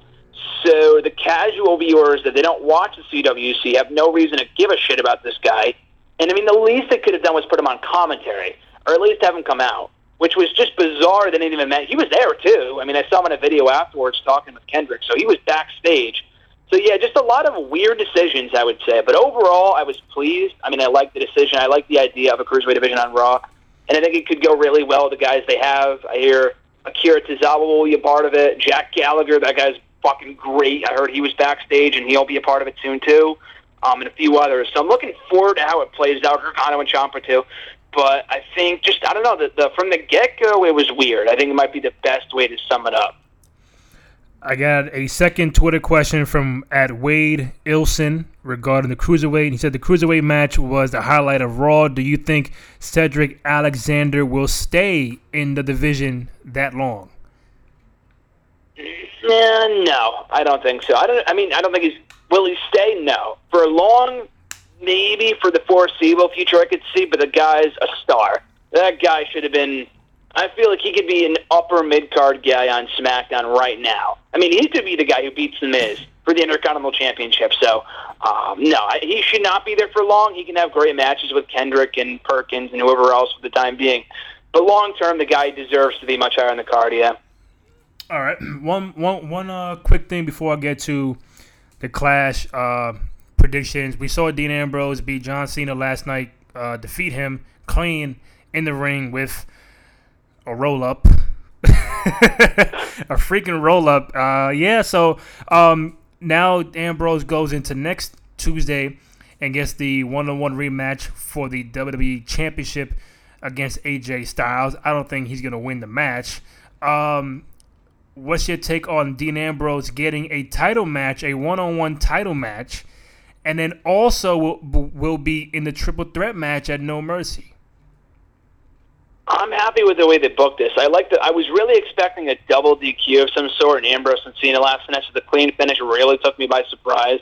[SPEAKER 3] So the casual viewers that they don't watch the CWC have no reason to give a shit about this guy. And I mean, the least they could have done was put him on commentary, or at least have him come out, which was just bizarre. They didn't even mention he was there too. I mean, I saw him in a video afterwards talking with Kendrick, so he was backstage. So yeah, just a lot of weird decisions, I would say. But overall, I was pleased. I mean, I like the decision. I like the idea of a cruiserweight division on Raw, and I think it could go really well with the guys they have. I hear Akira Tozawa will be a part of it. Jack Gallagher, that guy's fucking great. I heard he was backstage, and he'll be a part of it soon too. Um, and a few others. So I'm looking forward to how it plays out. Gargano and Ciampa too. But I think just I don't know the, the from the get go it was weird. I think it might be the best way to sum it up.
[SPEAKER 2] I got a second Twitter question from at Wade Ilson regarding the cruiserweight. He said the cruiserweight match was the highlight of Raw. Do you think Cedric Alexander will stay in the division that long?
[SPEAKER 3] Yeah, no, I don't think so. I don't. I mean, I don't think he's. Will he stay? No. For long, maybe for the foreseeable future, I could see. But the guy's a star. That guy should have been I feel like he could be an upper mid card guy on SmackDown right now. I mean, he could be the guy who beats The Miz for the Intercontinental Championship. So, um, no, he should not be there for long. He can have great matches with Kendrick and Perkins and whoever else for the time being. But long term, the guy deserves to be much higher on the card. Yeah.
[SPEAKER 2] All right. One, one, one uh, quick thing before I get to the Clash uh, predictions. We saw Dean Ambrose beat John Cena last night, uh, defeat him clean in the ring with a roll up. a freaking roll up. Uh, yeah, so um, now Ambrose goes into next Tuesday and gets the one on one rematch for the WWE Championship against AJ Styles. I don't think he's going to win the match. Um, what's your take on Dean Ambrose getting a title match, a one on one title match, and then also will, will be in the triple threat match at No Mercy?
[SPEAKER 3] I'm happy with the way they booked this. I like that. I was really expecting a double DQ of some sort, and Ambrose and Cena last finish. The clean finish really took me by surprise.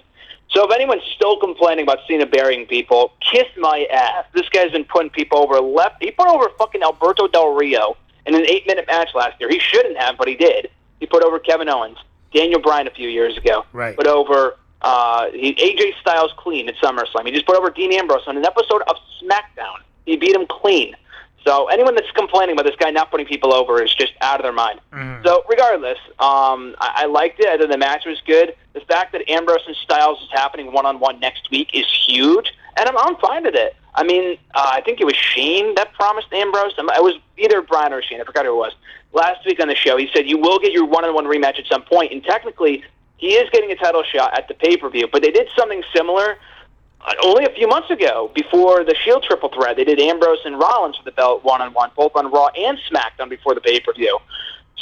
[SPEAKER 3] So if anyone's still complaining about Cena burying people, kiss my ass. This guy's been putting people over left. He put over fucking Alberto Del Rio in an eight-minute match last year. He shouldn't have, but he did. He put over Kevin Owens, Daniel Bryan a few years ago.
[SPEAKER 2] Right.
[SPEAKER 3] Put over uh, he, AJ Styles clean at SummerSlam. He just put over Dean Ambrose on an episode of SmackDown. He beat him clean. So anyone that's complaining about this guy not putting people over is just out of their mind. Mm. So regardless, um, I, I liked it. I thought the match was good. The fact that Ambrose and Styles is happening one on one next week is huge, and I'm, I'm fine with it. I mean, uh, I think it was Shane that promised Ambrose. It was either Brian or Shane. I forgot who it was. Last week on the show, he said you will get your one-on-one rematch at some point, and technically, he is getting a title shot at the pay-per-view. But they did something similar only a few months ago, before the Shield triple threat, they did Ambrose and Rollins for the belt one on one, both on Raw and SmackDown before the pay per view.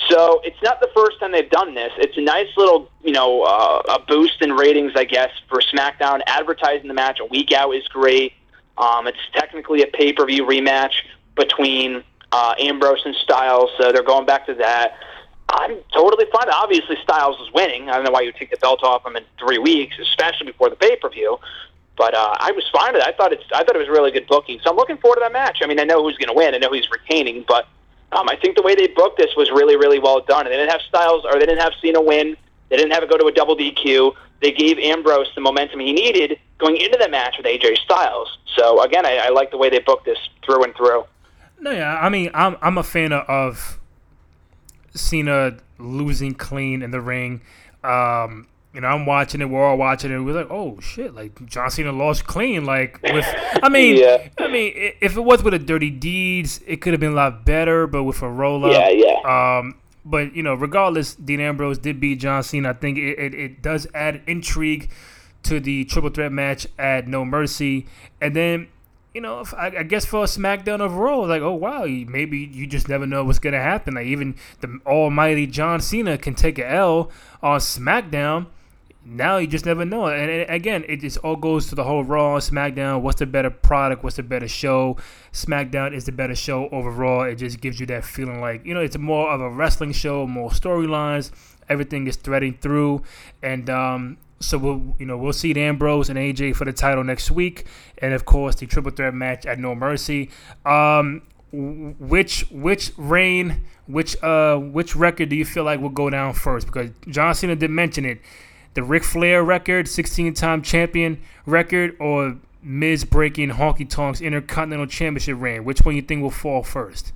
[SPEAKER 3] So it's not the first time they've done this. It's a nice little, you know, uh, a boost in ratings, I guess, for SmackDown. Advertising the match a week out is great. Um, it's technically a pay per view rematch between uh, Ambrose and Styles. So they're going back to that. I'm totally fine. Obviously, Styles is winning. I don't know why you take the belt off him in three weeks, especially before the pay per view. But uh, I was fine with it. I thought it's. I thought it was really good booking. So I'm looking forward to that match. I mean, I know who's going to win. I know who's retaining, but um, I think the way they booked this was really, really well done. And they didn't have Styles or they didn't have Cena win. They didn't have it go to a double DQ. They gave Ambrose the momentum he needed going into the match with AJ Styles. So again, I, I like the way they booked this through and through.
[SPEAKER 2] No, yeah, I mean, I'm I'm a fan of Cena losing clean in the ring. Um, you know, I'm watching it. We're all watching it. We're like, oh shit! Like John Cena lost clean. Like with, I mean,
[SPEAKER 3] Yeah.
[SPEAKER 2] I mean, if it was with a Dirty Deeds, it could have been a lot better. But with a roll up,
[SPEAKER 3] Yeah, yeah.
[SPEAKER 2] Um, but you know, regardless, Dean Ambrose did beat John Cena. I think it, it, it does add intrigue to the triple threat match at No Mercy, and then. You know, if, I, I guess for a SmackDown overall, like, oh wow, maybe you just never know what's gonna happen. Like even the Almighty John Cena can take a L on SmackDown. Now you just never know. And, and again, it just all goes to the whole Raw SmackDown. What's the better product? What's the better show? SmackDown is the better show overall. It just gives you that feeling like you know it's more of a wrestling show, more storylines. Everything is threading through, and um, so we'll you know we'll see Ambrose and AJ for the title next week, and of course the triple threat match at No Mercy. Um, which which reign, which uh which record do you feel like will go down first? Because John Cena did mention it the Ric Flair record, 16 time champion record, or Miz breaking Honky Tonk's Intercontinental Championship reign? Which one you think will fall first?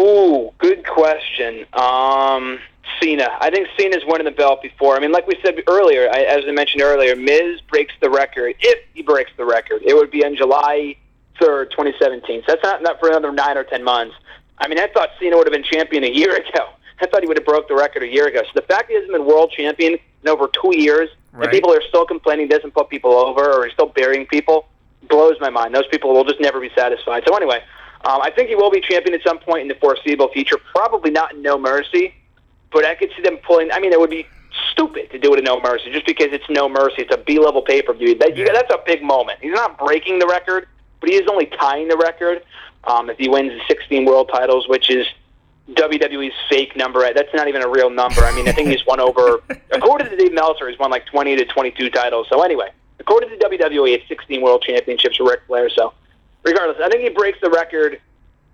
[SPEAKER 3] Ooh, good question. Um, Cena. I think Cena's winning the belt before. I mean, like we said earlier, I, as I mentioned earlier, Miz breaks the record. If he breaks the record, it would be on July 3rd, 2017. So that's not, not for another nine or ten months. I mean, I thought Cena would have been champion a year ago. I thought he would have broke the record a year ago. So the fact he hasn't been world champion in over two years,
[SPEAKER 2] Right.
[SPEAKER 3] and people are still complaining he doesn't put people over or he's still burying people, blows my mind. Those people will just never be satisfied. So anyway, um, I think he will be champion at some point in the foreseeable future. Probably not in No Mercy, but I could see them pulling. I mean, it would be stupid to do it in No Mercy just because it's No Mercy. It's a B level pay per view. That,
[SPEAKER 2] Yeah.
[SPEAKER 3] that's a big moment. He's not breaking the record, but he is only tying the record um, if he wins the 16 world titles, which is WWE's fake number. That's not even a real number. I mean, I think he's won over, according to Dave Meltzer, he's won like 20 to 22 titles. So anyway, according to WWE, it's 16 world championships for Ric Flair. So regardless, I think he breaks the record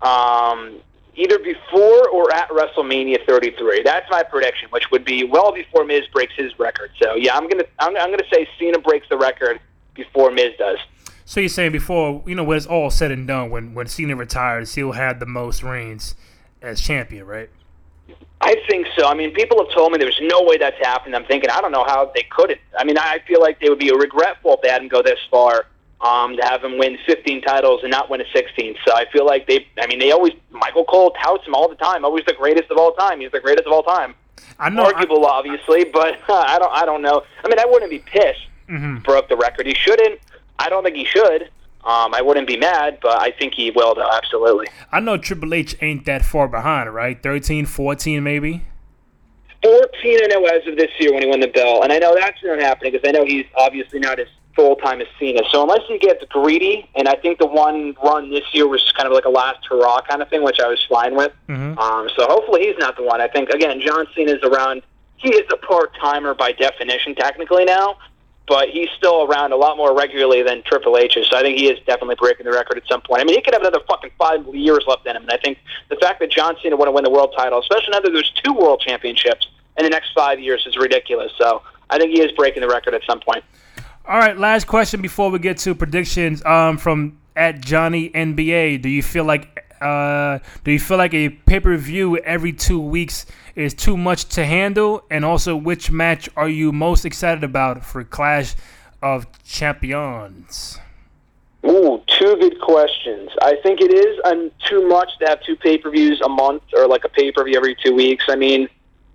[SPEAKER 3] um, either before or at WrestleMania 33. That's my prediction, which would be well before Miz breaks his record. So yeah, I'm gonna I'm, I'm gonna say Cena breaks the record before Miz does.
[SPEAKER 2] So you're saying before, you know, when it's all said and done, when, when Cena retires, he'll have the most reigns as champion, right?
[SPEAKER 3] I think so. I mean, people have told me there's no way that's happening. I'm thinking, I don't know how they couldn't. I mean, I feel like they would be regretful if they hadn't go this far um, to have him win 15 titles and not win a 16th. So I feel like they. I mean, they always Michael Cole touts him all the time. Always the greatest of all time. He's the greatest of all time.
[SPEAKER 2] I know. I-
[SPEAKER 3] Arguable, obviously, but I don't. I don't know. I mean, I wouldn't be pissed.
[SPEAKER 2] Mhm.
[SPEAKER 3] Broke the record. He shouldn't. I don't think he should. Um, I wouldn't be mad, but I think he will, though. Absolutely.
[SPEAKER 2] I know Triple H ain't that far behind, right? 13, 14 maybe?
[SPEAKER 3] 14 I know as of this year when he won the belt. And I know that's not happening because I know he's obviously not as full time as Cena. So unless he gets greedy, and I think the one run this year was kind of like a last hurrah kind of thing, which I was fine with.
[SPEAKER 2] Mhm.
[SPEAKER 3] Um, so hopefully he's not the one. I think, again, John Cena's around. He is a part timer by definition, technically now. But he's still around a lot more regularly than Triple H is, so I think he is definitely breaking the record at some point. I mean, he could have another fucking five years left in him, and I think the fact that John Cena want to win the world title, especially now that there's two world championships in the next five years, is ridiculous. So I think he is breaking the record at some point.
[SPEAKER 2] All right, last question before we get to predictions. Um, from at Johnny NBA, do you feel like uh, do you feel like a pay per view every two weeks is too much to handle? And also, which match are you most excited about for Clash of Champions?
[SPEAKER 3] Ooh, two good questions. I think it is um, too much to have two pay per views a month or like a pay per view every two weeks. I mean,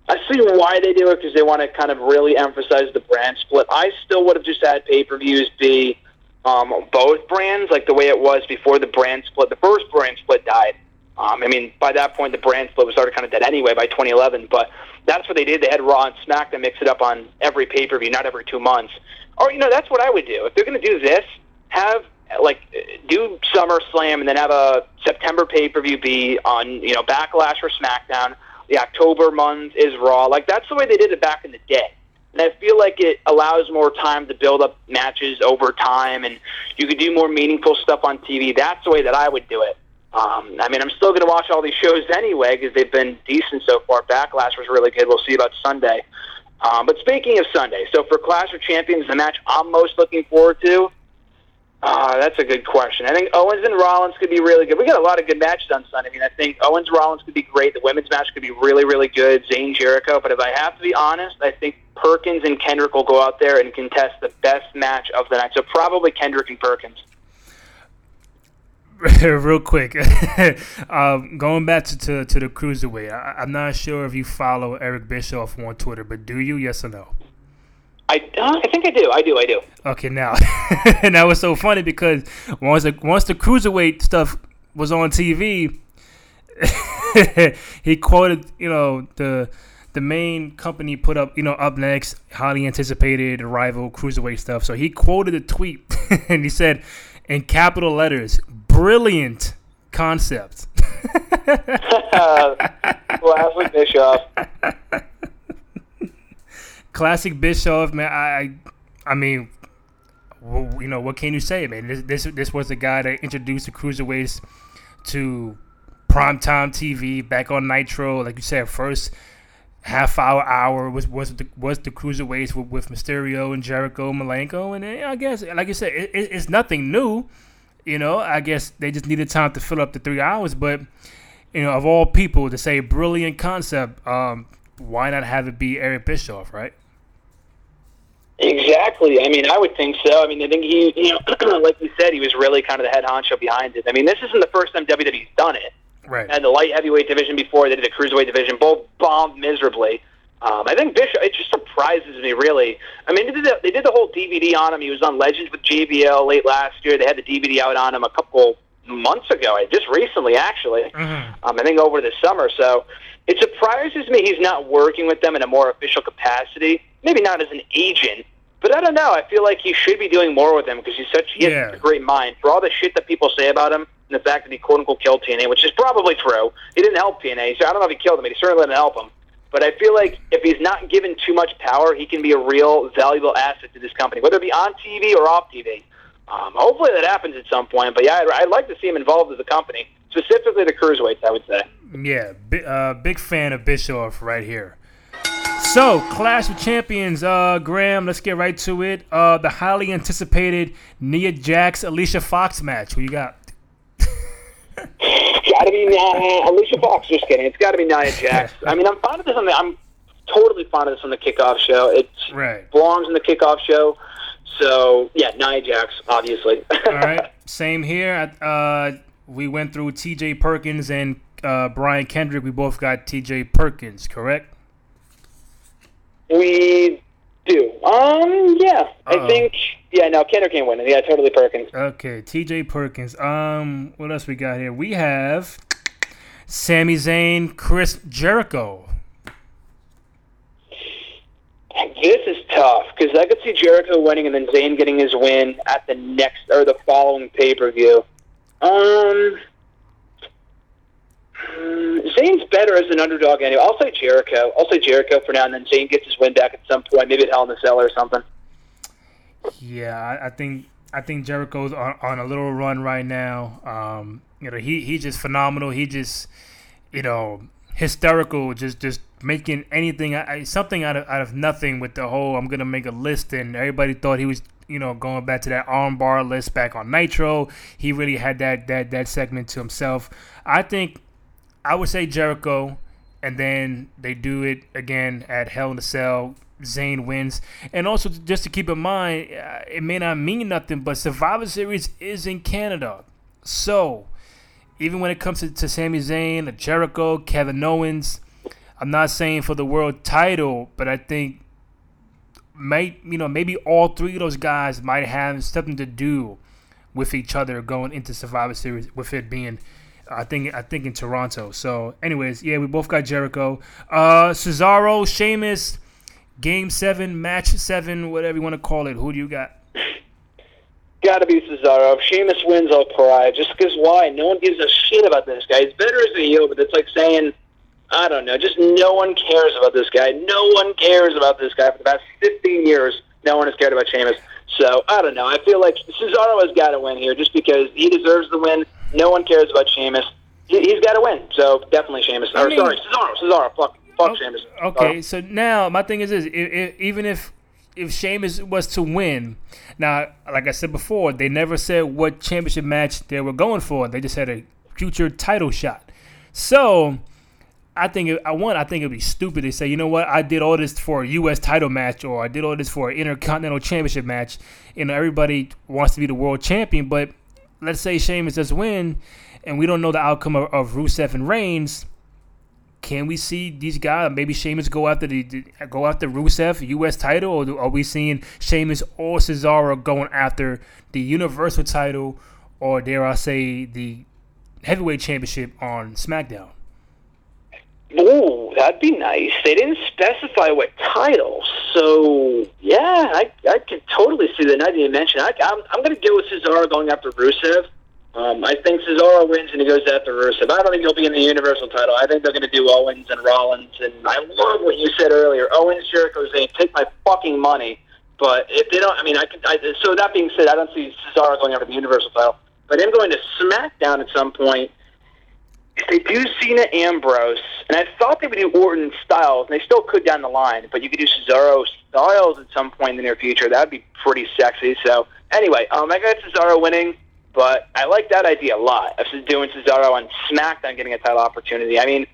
[SPEAKER 3] I see why they do it because they want to kind of really emphasize the brand split. I still would have just had pay per views be um, both brands, like the way it was before the brand split. The first brand split died. Um, I mean, by that point, the brand split was already kind of dead anyway by 2011. But that's what they did. They had Raw and SmackDown mix it up on every pay per view, not every two months. Or you know, that's what I would do if they're going to do this. Have like do SummerSlam and then have a September pay per view be on you know Backlash or SmackDown. The October month is Raw. Like that's the way they did it back in the day. And I feel like it allows more time to build up matches over time, and you could do more meaningful stuff on TV. That's the way that I would do it. Um, I mean, I'm still going to watch all these shows anyway because they've been decent so far. Backlash was really good. We'll see about Sunday. Um, but speaking of Sunday, so for Clash of Champions, the match I'm most looking forward to. Uh, that's a good question. I think Owens and Rollins could be really good. We got a lot of good matches on Sunday. I mean, I think Owens Rollins could be great. The women's match could be really, really good. Zayn Jericho. But if I have to be honest, I think Perkins and Kendrick will go out there and contest the best match of the night. So probably Kendrick and Perkins.
[SPEAKER 2] real quick, um, going back to, to, to the cruiserweight, I, am not sure if you follow Eric Bischoff on Twitter, but do you? Yes or no?
[SPEAKER 3] I, uh, I think I do. I do. I do.
[SPEAKER 2] Okay, now, and that was so funny because once the once the cruiserweight stuff was on TV, he quoted, you know, the the main company put up, you know, up next, highly anticipated rival cruiserweight stuff. So he quoted a tweet and he said, in capital letters, brilliant concept.
[SPEAKER 3] Classic Bischoff.
[SPEAKER 2] Classic Bischoff, man. I, I mean, you know, what can you say, man? This, this, this was the guy that introduced the cruiserweights to primetime TV back on Nitro. Like you said, first half hour hour was was the was the cruiserweights with, with Mysterio and Jericho, Malenko, and I guess, like you said, it, it's nothing new. You know, I guess they just needed time to fill up the three hours. But you know, of all people to say brilliant concept, um, why not have it be Eric Bischoff, right?
[SPEAKER 3] Exactly. I mean, I would think so. I mean, I think he, you know, like you said, he was really kind of the head honcho behind it. I mean, this isn't the first time WWE's done it.
[SPEAKER 2] Right.
[SPEAKER 3] And the light heavyweight division before they did the cruiserweight division, both bombed miserably. Um, I think Bischoff. It just surprises me, really. I mean, they did, the, they did the whole DVD on him. He was on Legends with JBL late last year. They had the DVD out on him a couple months ago, just recently, actually. Mm-hmm. Um, I think over the summer. So it surprises me he's not working with them in a more official capacity. Maybe not as an agent, but I don't know. I feel like he should be doing more with them because he's such he yeah. has a great mind for all the shit that people say about him and the fact that he quote unquote killed TNA, which is probably true. He didn't help TNA, so I don't know if he killed him, but he certainly didn't help him. But I feel like if he's not given too much power, he can be a real valuable asset to this company, whether it be on TV or off TV. Um, hopefully that happens at some point. But yeah, I'd, I'd like to see him involved as a company, specifically the cruiserweights. I would say.
[SPEAKER 2] Yeah, bi- uh, big fan of Bischoff right here. So, Clash of Champions, uh, Graham, let's get right to it. Uh, the highly anticipated Nia Jax Alicia Fox match. Who you got?
[SPEAKER 3] Got to be uh, Alicia Fox. Just kidding. It's got to be Nia Jax. I mean, I'm fond of this on the. I'm totally fond of this on the kickoff show. It
[SPEAKER 2] right.
[SPEAKER 3] belongs in the kickoff show. So yeah, Nia Jax, obviously.
[SPEAKER 2] All right. Same here. Uh, we went through T.J. Perkins and uh, Brian Kendrick. We both got T.J. Perkins, correct?
[SPEAKER 3] We do. Um, yeah, Uh-oh. I think. Yeah, no, Kendrick can't win it. Yeah, totally Perkins.
[SPEAKER 2] Okay, T.J. Perkins. Um, what else we got here? We have Sami Zayn, Chris Jericho.
[SPEAKER 3] This is tough because I could see Jericho winning and then Zayn getting his win at the next or the following pay per view. Um, Zayn's better as an underdog anyway. I'll say Jericho. I'll say Jericho for now, and then Zayn gets his win back at some point, maybe at Hell in the Cell or something.
[SPEAKER 2] Yeah, I think I think Jericho's on, on a little run right now. Um, you know, he he's just phenomenal. He just, you know, hysterical. Just just making anything something out of out of nothing with the whole. I'm gonna make a list, and everybody thought he was you know, going back to that armbar list back on Nitro, he really had that that that segment to himself. I think I would say Jericho, and then they do it again at Hell in a Cell. Zayn wins, and also just to keep in mind, uh, it may not mean nothing, but Survivor Series is in Canada, so even when it comes to, to Sami Zayn, Jericho, Kevin Owens, I'm not saying for the world title, but I think might you know maybe all three of those guys might have something to do with each other going into Survivor Series, with it being I think I think in Toronto. So, anyways, yeah, we both got Jericho, uh, Cesaro, Sheamus, Game Seven, Match Seven, whatever you want to call it. Who do you got?
[SPEAKER 3] Got to be Cesaro. If Sheamus wins, I'll cry. Just because why? No one gives a shit about this guy. He's better as a heel, but it's like saying, I don't know, just no one cares about this guy. No one cares about this guy for the past 15 years. No one has cared about Sheamus. So I don't know. I feel like Cesaro has got to win here, just because he deserves the win. No one cares about Sheamus. He, he's got to win. So definitely Sheamus.
[SPEAKER 2] I
[SPEAKER 3] or
[SPEAKER 2] mean-
[SPEAKER 3] sorry, Cesaro. Cesaro. Fuck, fuck Sheamus.
[SPEAKER 2] Okay, so now my thing is this: even if if Sheamus was to win, now like I said before, they never said what championship match they were going for. They just had a future title shot. So I think it, I want. I think it'd be stupid to say, you know what, I did all this for a U.S. title match, or I did all this for an Intercontinental Championship match. and everybody wants to be the world champion, but let's say Sheamus does win, and we don't know the outcome of, of Rusev and Reigns can we see these guys? Maybe Sheamus go after the, go after Rusev U.S. title, or are we seeing Sheamus or Cesaro going after the Universal title, or dare I say the heavyweight championship on SmackDown?
[SPEAKER 3] Ooh, that'd be nice. They didn't specify what title, so yeah, I I could totally see that. That you mention, I, I'm I'm to go with Cesaro going after Rusev. Um, I think Cesaro wins and he goes after Rusev. I don't think he'll be in the Universal title. I think they're to do Owens and Rollins. And I love what you said earlier. Owens, Jericho, Zayn, take my fucking money. But if they don't, I mean, I could. I, so that being said, I don't see Cesaro going after the Universal title. But him going to SmackDown at some point they do Cena Ambrose, and I thought they would do Orton Styles, and they still could down the line, but you could do Cesaro Styles at some point in the near future. That'd be pretty sexy. So anyway, um, I got Cesaro winning, but I like that idea a lot of doing Cesaro on SmackDown getting a title opportunity. I mean,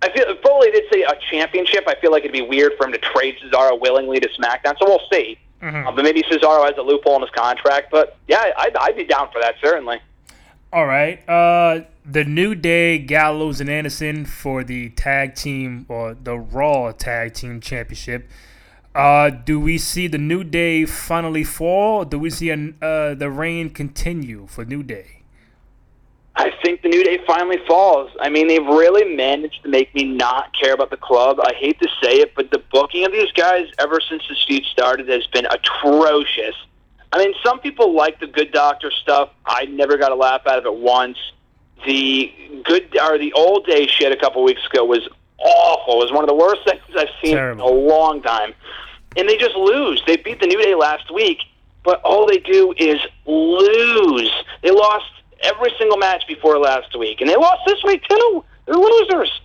[SPEAKER 3] I feel if Foley did say a championship. I feel like it'd be weird for him to trade Cesaro willingly to SmackDown. So we'll see. Uh, but maybe Cesaro has a loophole in his contract. But yeah, I'd, I'd be down for that certainly.
[SPEAKER 2] All right, uh, the New Day, Gallows, and Anderson for the tag team or the Raw Tag Team Championship. Uh, do we see the New Day finally fall? Do we see an, uh, the reign continue for New Day?
[SPEAKER 3] I think the New Day finally falls. I mean, they've really managed to make me not care about the club. I hate to say it, but the booking of these guys ever since the feud started has been atrocious. I mean, some people like the Good Doctor stuff. I never got a laugh out of it once. The good or the old day shit a couple weeks ago was awful. It was one of the worst things I've seen
[SPEAKER 2] Terrible.
[SPEAKER 3] in a long time. And they just lose. They beat the New Day last week, but all they do is lose. They lost every single match before last week, and they lost this week too. They're losers.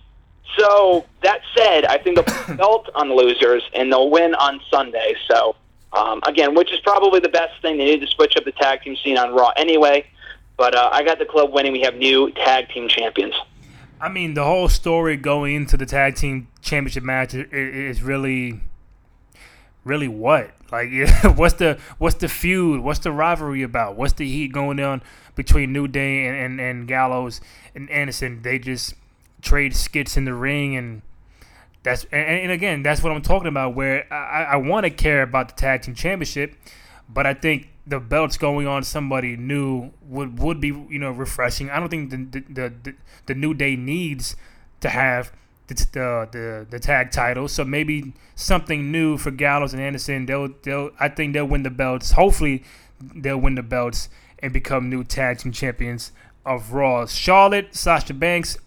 [SPEAKER 3] So that said, I think they'll belt on losers, and they'll win on Sunday. So um, again, which is probably the best thing. They need to switch up the tag team scene on Raw anyway. But uh, I got the club winning. We have new tag team champions.
[SPEAKER 2] I mean, the whole story going into the tag team championship match i- i- is really, really what? Like, what's the what's the feud? What's the rivalry about? What's the heat going on between New Day and, and, and Gallows and Anderson? They just trade skits in the ring, and that's and, and again, that's what I'm talking about. Where I, I want to care about the tag team championship, but I think the belts going on somebody new would would be you know refreshing. I don't think the the the, the New Day needs to have the, the the the tag title. So maybe something new for Gallows and Anderson. They'll they'll I think they'll win the belts. Hopefully they'll win the belts and become new tag team champions of Raw. Charlotte, Sasha Banks,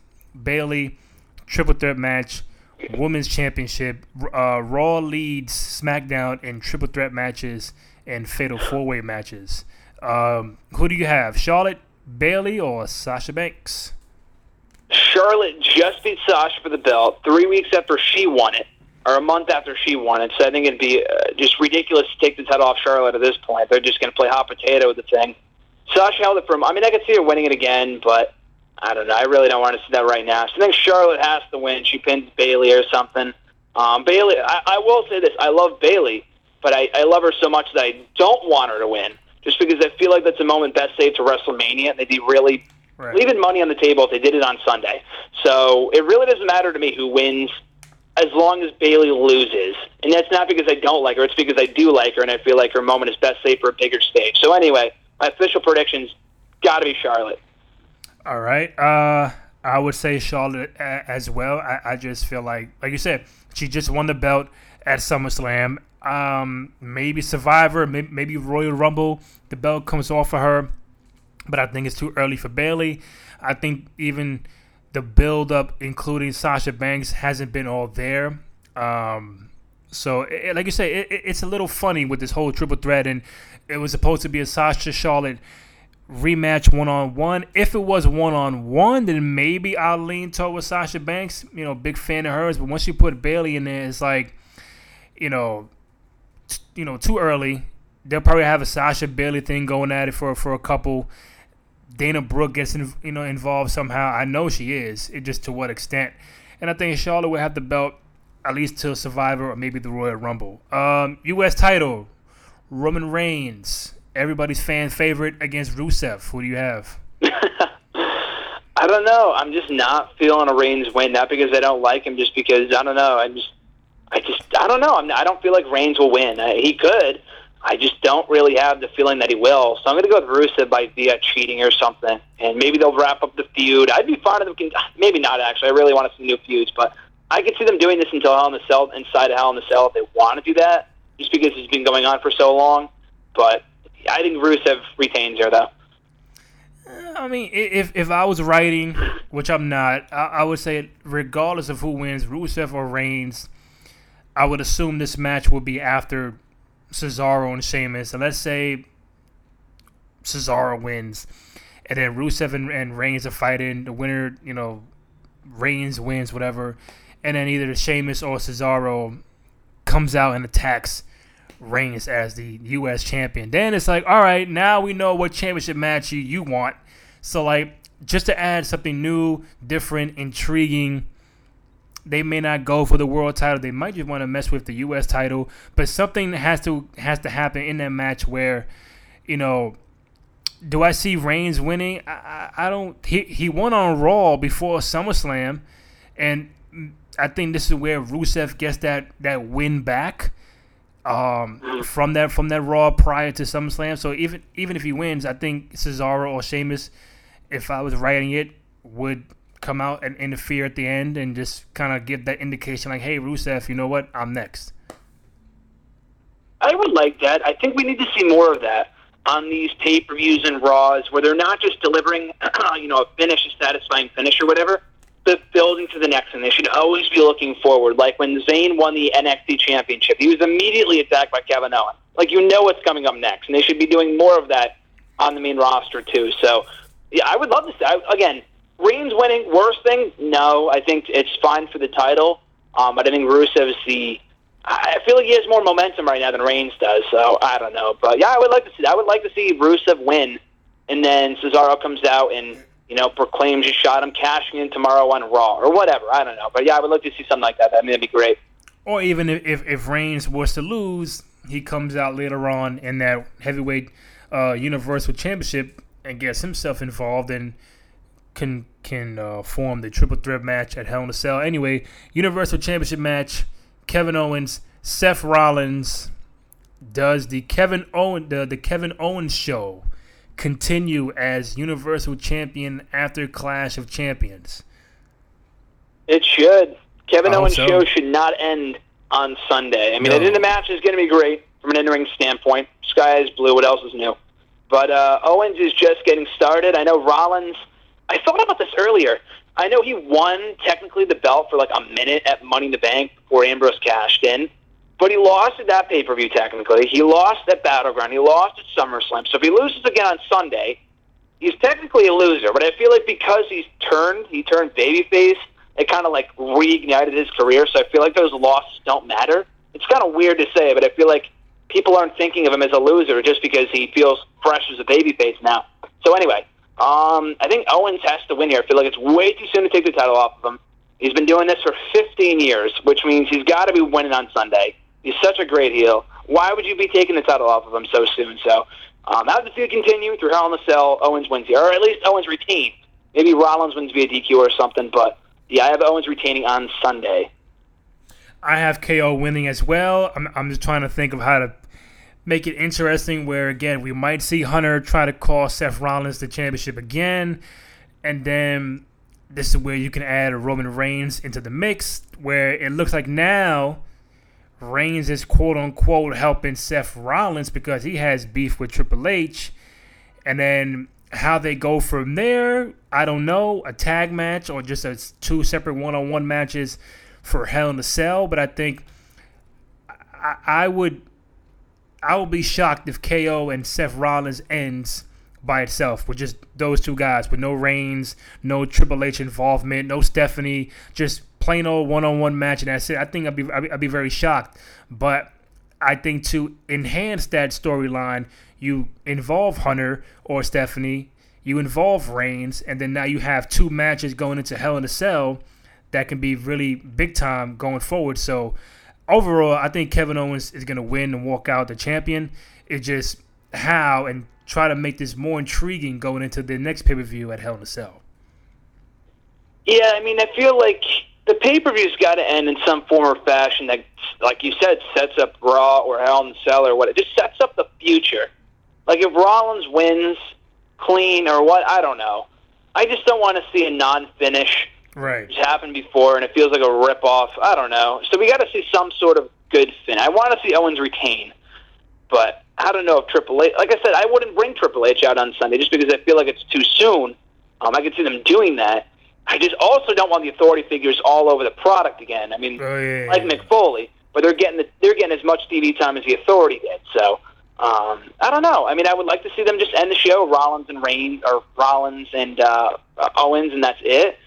[SPEAKER 2] Bayley, triple threat match. Women's Championship. Uh, Raw leads SmackDown in triple threat matches and fatal four way matches. Um, who do you have? Charlotte, Bayley, or Sasha Banks?
[SPEAKER 3] Charlotte just beat Sasha for the belt three weeks after she won it, or a month after she won it. So I think it'd be uh, just ridiculous to take the title off Charlotte at this point. They're just going to play hot potato with the thing. Sasha held it for. I mean, I could see her winning it again, but I don't know. I really don't want to see that right now. So I think Charlotte has to win. She pins Bayley or something. Um, Bayley, I, I will say this: I love Bayley, but I, I love her so much that I don't want her to win, just because I feel like that's a moment best saved to WrestleMania. They'd be really
[SPEAKER 2] Right.
[SPEAKER 3] leaving money on the table if they did it on Sunday. So it really doesn't matter to me who wins as long as Bayley loses. And that's not because I don't like her, it's because I do like her and I feel like her moment is best saved for a bigger stage. So anyway, my official predictions got to be Charlotte.
[SPEAKER 2] All right. Uh, I would say Charlotte as well. I, I just feel like, like you said, she just won the belt at SummerSlam. Um, maybe Survivor, maybe, Royal Rumble. The belt comes off of her, but I think it's too early for Bayley. I think even the build up, including Sasha Banks, hasn't been all there. Um, so, it, like you say, it, it's a little funny with this whole triple threat, and it was supposed to be a Sasha Charlotte rematch one on one. If it was one on one, then maybe I'll lean toward Sasha Banks. You know, big fan of hers. But once you put Bayley in there, it's like, you know, t- you know, too early. They'll probably have a Sasha Bayley thing going at it for for a couple. Dana Brooke gets in, you know involved somehow. I know she is. It just to what extent. And I think Charlotte will have the belt at least till Survivor or maybe the Royal Rumble. Um, U.S. title, Roman Reigns everybody's fan favorite against Rusev. Who do you have?
[SPEAKER 3] I don't know. I'm just not feeling a Reigns win. Not because I don't like him, just because I don't know. I just, I just, I don't know. I'm, I don't feel like Reigns will win. I, he could. I just don't really have the feeling that he will. So I'm going to go with Rusev by via cheating or something, and maybe they'll wrap up the feud. I'd be fine if them. Maybe not actually. I really want see new feuds, but I could see them doing this until Hell in the Cell, inside of Hell in the Cell, if they want to do that, just because it's been going on for so long. But I think Rusev retains her though.
[SPEAKER 2] I mean, if if I was writing, which I'm not, I, I, would say regardless of who wins, Rusev or Reigns, I would assume this match will be after Cesaro and Sheamus. And let's say Cesaro wins, and then Rusev and, and Reigns are fighting. The winner, you know, Reigns wins, whatever, and then either Sheamus or Cesaro comes out and attacks Reigns as the U.S. champion. Then it's like, all right, now we know what championship match you, you want. So, like, just to add something new, different, intriguing, they may not go for the world title. They might just want to mess with the U.S. title. But something has to has to happen in that match where, you know, do I see Reigns winning? I, I, I don't. He he won on Raw before SummerSlam, and I think this is where Rusev gets that that win back um, from that from that Raw prior to SummerSlam. So even even if he wins, I think Cesaro or Sheamus, if I was writing it, would come out and interfere at the end and just kind of give that indication, like, "Hey, Rusev, you know what? I'm next."
[SPEAKER 3] I would like that. I think we need to see more of that on these pay per views and Raws, where they're not just delivering, you know, a finish, a satisfying finish or whatever, the building to the next, and they should always be looking forward. Like when Zayn won the NXT Championship, he was immediately attacked by Kevin Owens. Like you know what's coming up next, and they should be doing more of that on the main roster too. So, yeah, I would love to see. I, again, Reigns winning, worst thing? No, I think it's fine for the title. Um, but I think Rusev is the. I feel like he has more momentum right now than Reigns does. So I don't know, but yeah, I would like to see. I would like to see Rusev win, and then Cesaro comes out and you know, proclaims you shot him, cashing in tomorrow on Raw or whatever. I don't know, but yeah, I would love to see something like that. I mean, that'd be great.
[SPEAKER 2] Or even if if, Reigns was to lose, he comes out later on in that heavyweight uh, Universal Championship and gets himself involved and can can uh, form the triple threat match at Hell in a Cell. Anyway, Universal Championship match: Kevin Owens, Seth Rollins does the Kevin Owen the, the Kevin Owens show continue as Universal Champion after Clash of Champions?
[SPEAKER 3] It should. Kevin Owens' so. show should not end on Sunday. I mean, no. I think the match is going to be great from an in-ring standpoint. Sky is blue. What else is new? But uh, Owens is just getting started. I know Rollins. I thought about this earlier. I know he won technically the belt for like a minute at Money in the Bank before Ambrose cashed in. But he lost at that pay per view technically. He lost at Battleground. He lost at SummerSlam. So if he loses again on Sunday, he's technically a loser. But I feel like because he's turned, he turned babyface. It kind of like reignited his career. So I feel like those losses don't matter. It's kind of weird to say, but I feel like people aren't thinking of him as a loser just because he feels fresh as a babyface now. So anyway, um, I think Owens has to win here. I feel like it's way too soon to take the title off of him. He's been doing this for 15 years, which means he's got to be winning on Sunday. He's such a great heel. Why would you be taking the title off of him so soon? So, um, how does the feud continue through Hell in a Cell? Owens wins here, or at least Owens retains. Maybe Rollins wins via DQ or something, but yeah, I have Owens retaining on Sunday.
[SPEAKER 2] I have KO winning as well. I'm, I'm just trying to think of how to make it interesting. Where again, we might see Hunter try to call Seth Rollins the championship again, and then this is where you can add Roman Reigns into the mix, where it looks like now Reigns is quote unquote helping Seth Rollins because he has beef with Triple H. And then how they go from there, I don't know. A tag match or just a two separate one on one matches for Hell in a Cell. But I think I, I would I would be shocked if KO and Seth Rollins ends by itself with just those two guys with no Reigns, no Triple H involvement, no Stephanie, just plain old one-on-one match and that's it. I think I'd be I'd be, I'd be very shocked, but I think to enhance that storyline, you involve Hunter or Stephanie, you involve Reigns, and then now you have two matches going into Hell in a Cell that can be really big time going forward. So overall, I think Kevin Owens is going to win and walk out the champion. It's just how and try to make this more intriguing going into the next pay per view at Hell in a Cell.
[SPEAKER 3] Yeah, I mean, I feel like the pay per view's got to end in some form or fashion that, like you said, sets up Raw or Hell in a Cell or what. It just sets up the future. Like if Rollins wins clean or what, I don't know. I just don't want to see a non-finish.
[SPEAKER 2] Right.
[SPEAKER 3] It's happened before, and it feels like a rip-off. I don't know. So we got to see some sort of good fin. I want to see Owens retain, but I don't know if Triple H. Like I said, I wouldn't bring Triple H out on Sunday just because I feel like it's too soon. Um, I could see them doing that. I just also don't want the authority figures all over the product again. I mean,
[SPEAKER 2] Oh, yeah,
[SPEAKER 3] like
[SPEAKER 2] yeah.
[SPEAKER 3] Mick Foley, but they're getting the, they're getting as much TV time as the authority did. So um, I don't know. I mean, I would like to see them just end the show Rollins and Reigns or Rollins and uh, uh, Owens, and that's it.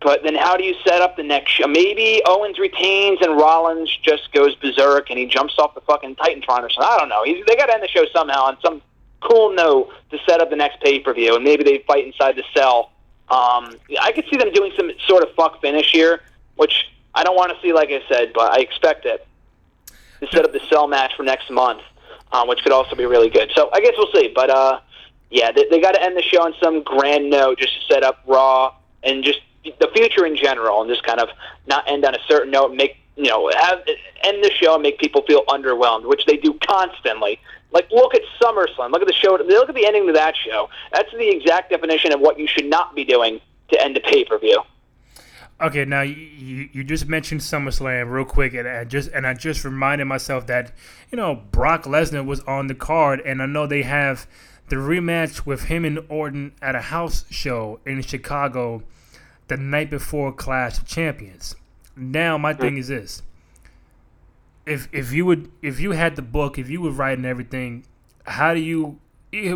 [SPEAKER 3] But then, how do you set up the next show? Maybe Owens retains and Rollins just goes berserk and he jumps off the fucking Titantron or something. I don't know. He's, they got to end the show somehow on some cool note to set up the next pay per view, and maybe they fight inside the cell. Um, I could see them doing some sort of fuck finish here, which I don't want to see, like I said, but I expect it to set up the cell match for next month, um, which could also be really good. So I guess we'll see. But uh, yeah, they, they got to end the show on some grand note just to set up Raw and just the future in general, and just kind of not end on a certain note. Make you know have end the show and make people feel underwhelmed, which they do constantly. Like look at SummerSlam. Look at the show. Look at the ending to that show. That's the exact definition of what you should not be doing to end a pay per view.
[SPEAKER 2] Okay, now you, you, just mentioned SummerSlam real quick, and I just and I just reminded myself that you know Brock Lesnar was on the card, and I know they have the rematch with him and Orton at a house show in Chicago the night before Clash of Champions. Now my thing is this: if if you would if you had the book, if you were writing everything, how do you?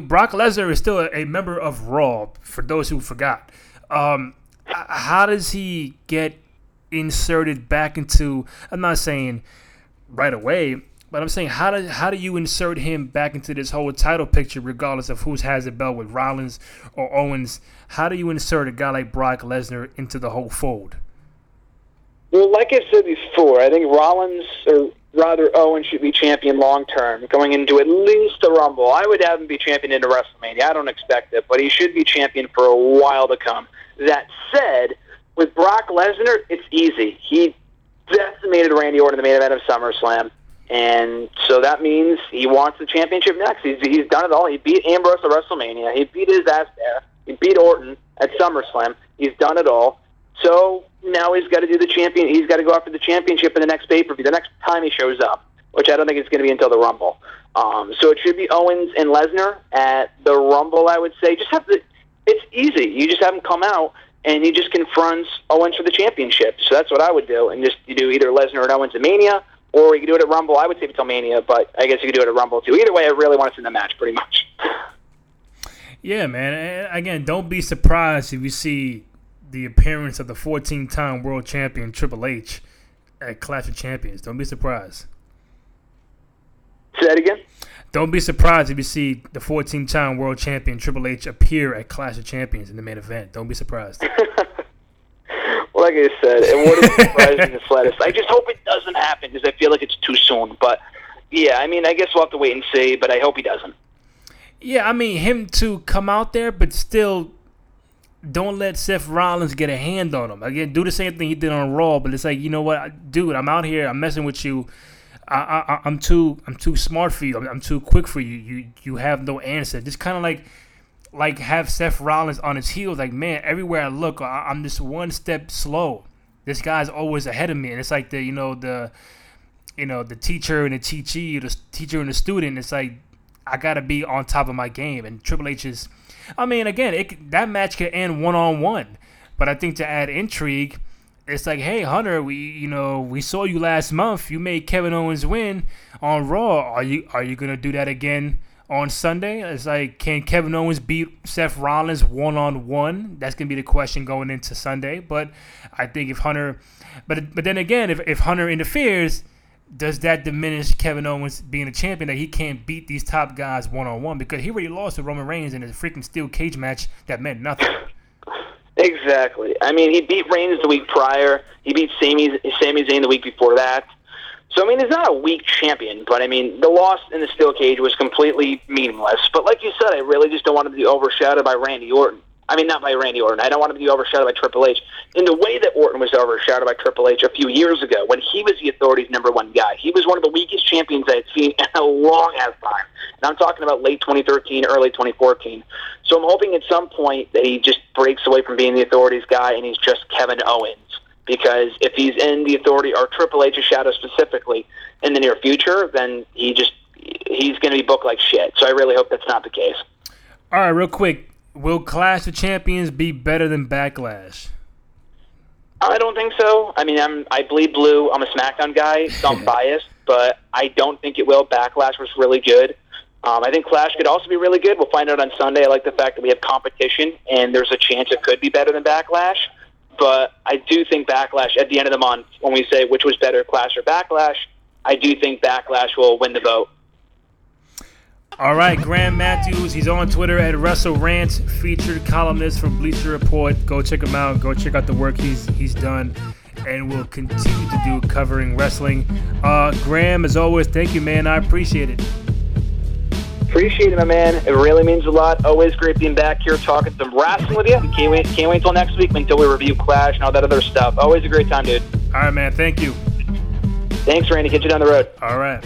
[SPEAKER 2] Brock Lesnar is still a, a member of Raw. For those who forgot, um, how does he get inserted back into? I'm not saying right away, but I'm saying how do how do you insert him back into this whole title picture, regardless of who's has the belt with Rollins or Owens? How do you insert a guy like Brock Lesnar into the whole fold?
[SPEAKER 3] Well, like I said before, I think Rollins or rather Owen should be champion long term, going into at least the Rumble. I would have him be champion into WrestleMania. I don't expect it, but he should be champion for a while to come. That said, with Brock Lesnar, it's easy. He decimated Randy Orton in the main event of SummerSlam. And so that means he wants the championship next. He's, he's done it all. He beat Ambrose at WrestleMania. He beat his ass there. He beat Orton at SummerSlam. He's done it all. So now he's got to do the champion. He's got to go after the championship in the next pay per view, the next time he shows up, which I don't think it's going to be until the Rumble. Um, so it should be Owens and Lesnar at the Rumble. I would say just have the. It's easy. You just have him come out and he just confronts Owens for the championship. So that's what I would do, and just you do either Lesnar or Owens at Mania, or you could do it at Rumble. I would say until Mania, but I guess you could do it at Rumble too. Either way, I really want to see the match, pretty much.
[SPEAKER 2] Yeah, man. Again, don't be surprised if you see the appearance of the 14-time world champion Triple H at Clash of Champions. Don't be surprised.
[SPEAKER 3] Say that again.
[SPEAKER 2] Don't be surprised if you see the 14-time world champion Triple H appear at Clash of Champions in the main event. Don't be surprised.
[SPEAKER 3] Well, like I said, it wouldn't surprise me the slightest. I just hope it doesn't happen because I feel like it's too soon. But yeah, I mean, I guess we'll have to wait and see. But I hope he doesn't.
[SPEAKER 2] yeah, I mean him to come out there, but still don't let Seth Rollins get a hand on him. Again, do the same thing he did on Raw, but it's like you know what, dude, I'm out here, I'm messing with you. I, I'm too, I'm too smart for you. I'm, I'm too quick for you. You, you have no answer. Just kind of like, like have Seth Rollins on his heels. Like, man, everywhere I look, I, I'm just one step slow. This guy's always ahead of me, and it's like the, you know, the, you know the teacher and the teachee, the teacher and the student. It's like I gotta be on top of my game. And Triple H is, I mean, again, it, that match could end one on one, but I think to add intrigue, it's like, hey Hunter, we you know we saw you last month. You made Kevin Owens win on Raw. Are you are you gonna do that again? on Sunday. It's like, can Kevin Owens beat Seth Rollins one on one? That's gonna be the question going into Sunday. But I think if Hunter, but but then again, if, if Hunter interferes, does that diminish Kevin Owens being a champion that he can't beat these top guys one on one because he already lost to Roman Reigns in a freaking steel cage match that meant nothing.
[SPEAKER 3] Exactly. I mean, he beat Reigns the week prior. He beat Sami Sami Zayn the week before that. So I mean, he's not a weak champion, but I mean, the loss in the steel cage was completely meaningless. But like you said, I really just don't want to be overshadowed by Randy Orton. I mean, not by Randy Orton. I don't want him to be overshadowed by Triple H in the way that Orton was overshadowed by Triple H a few years ago when he was the Authority's number one guy. He was one of the weakest champions I had seen in a long ass time. And I'm talking about late 2013, early 2014. So I'm hoping at some point that he just breaks away from being the Authority's guy and he's just Kevin Owens because if he's in the authority or Triple H's shadow specifically in the near future, then he just he's going to be booked like shit. So I really hope that's not the case.
[SPEAKER 2] All right, real quick, will Clash of Champions be better than Backlash?
[SPEAKER 3] I don't think so. I mean, I'm I bleed blue. I'm a SmackDown guy, so I'm biased, but I don't think it will. Backlash was really good. Um, I think Clash could also be really good. We'll find out on Sunday. I like the fact that we have competition, and there's a chance it could be better than Backlash. But I do think Backlash at the end of the month, when we say which was better, Clash or Backlash, I do think Backlash will win the vote.
[SPEAKER 2] All right, Graham Matthews. He's on Twitter at WrestleRant, featured columnist from Bleacher Report. Go check him out. Go check out the work he's he's done, and will continue to do covering wrestling. Uh, Graham, as always, thank you, man. I appreciate it.
[SPEAKER 3] Appreciate it, my man. It really means a lot. Always great being back here talking some wrestling with you. Can't wait, can't wait until next week until we review Clash and all that other stuff. Always a great time, dude.
[SPEAKER 2] All right, man. Thank you.
[SPEAKER 3] Thanks, Randy. Catch you down the road.
[SPEAKER 2] All right.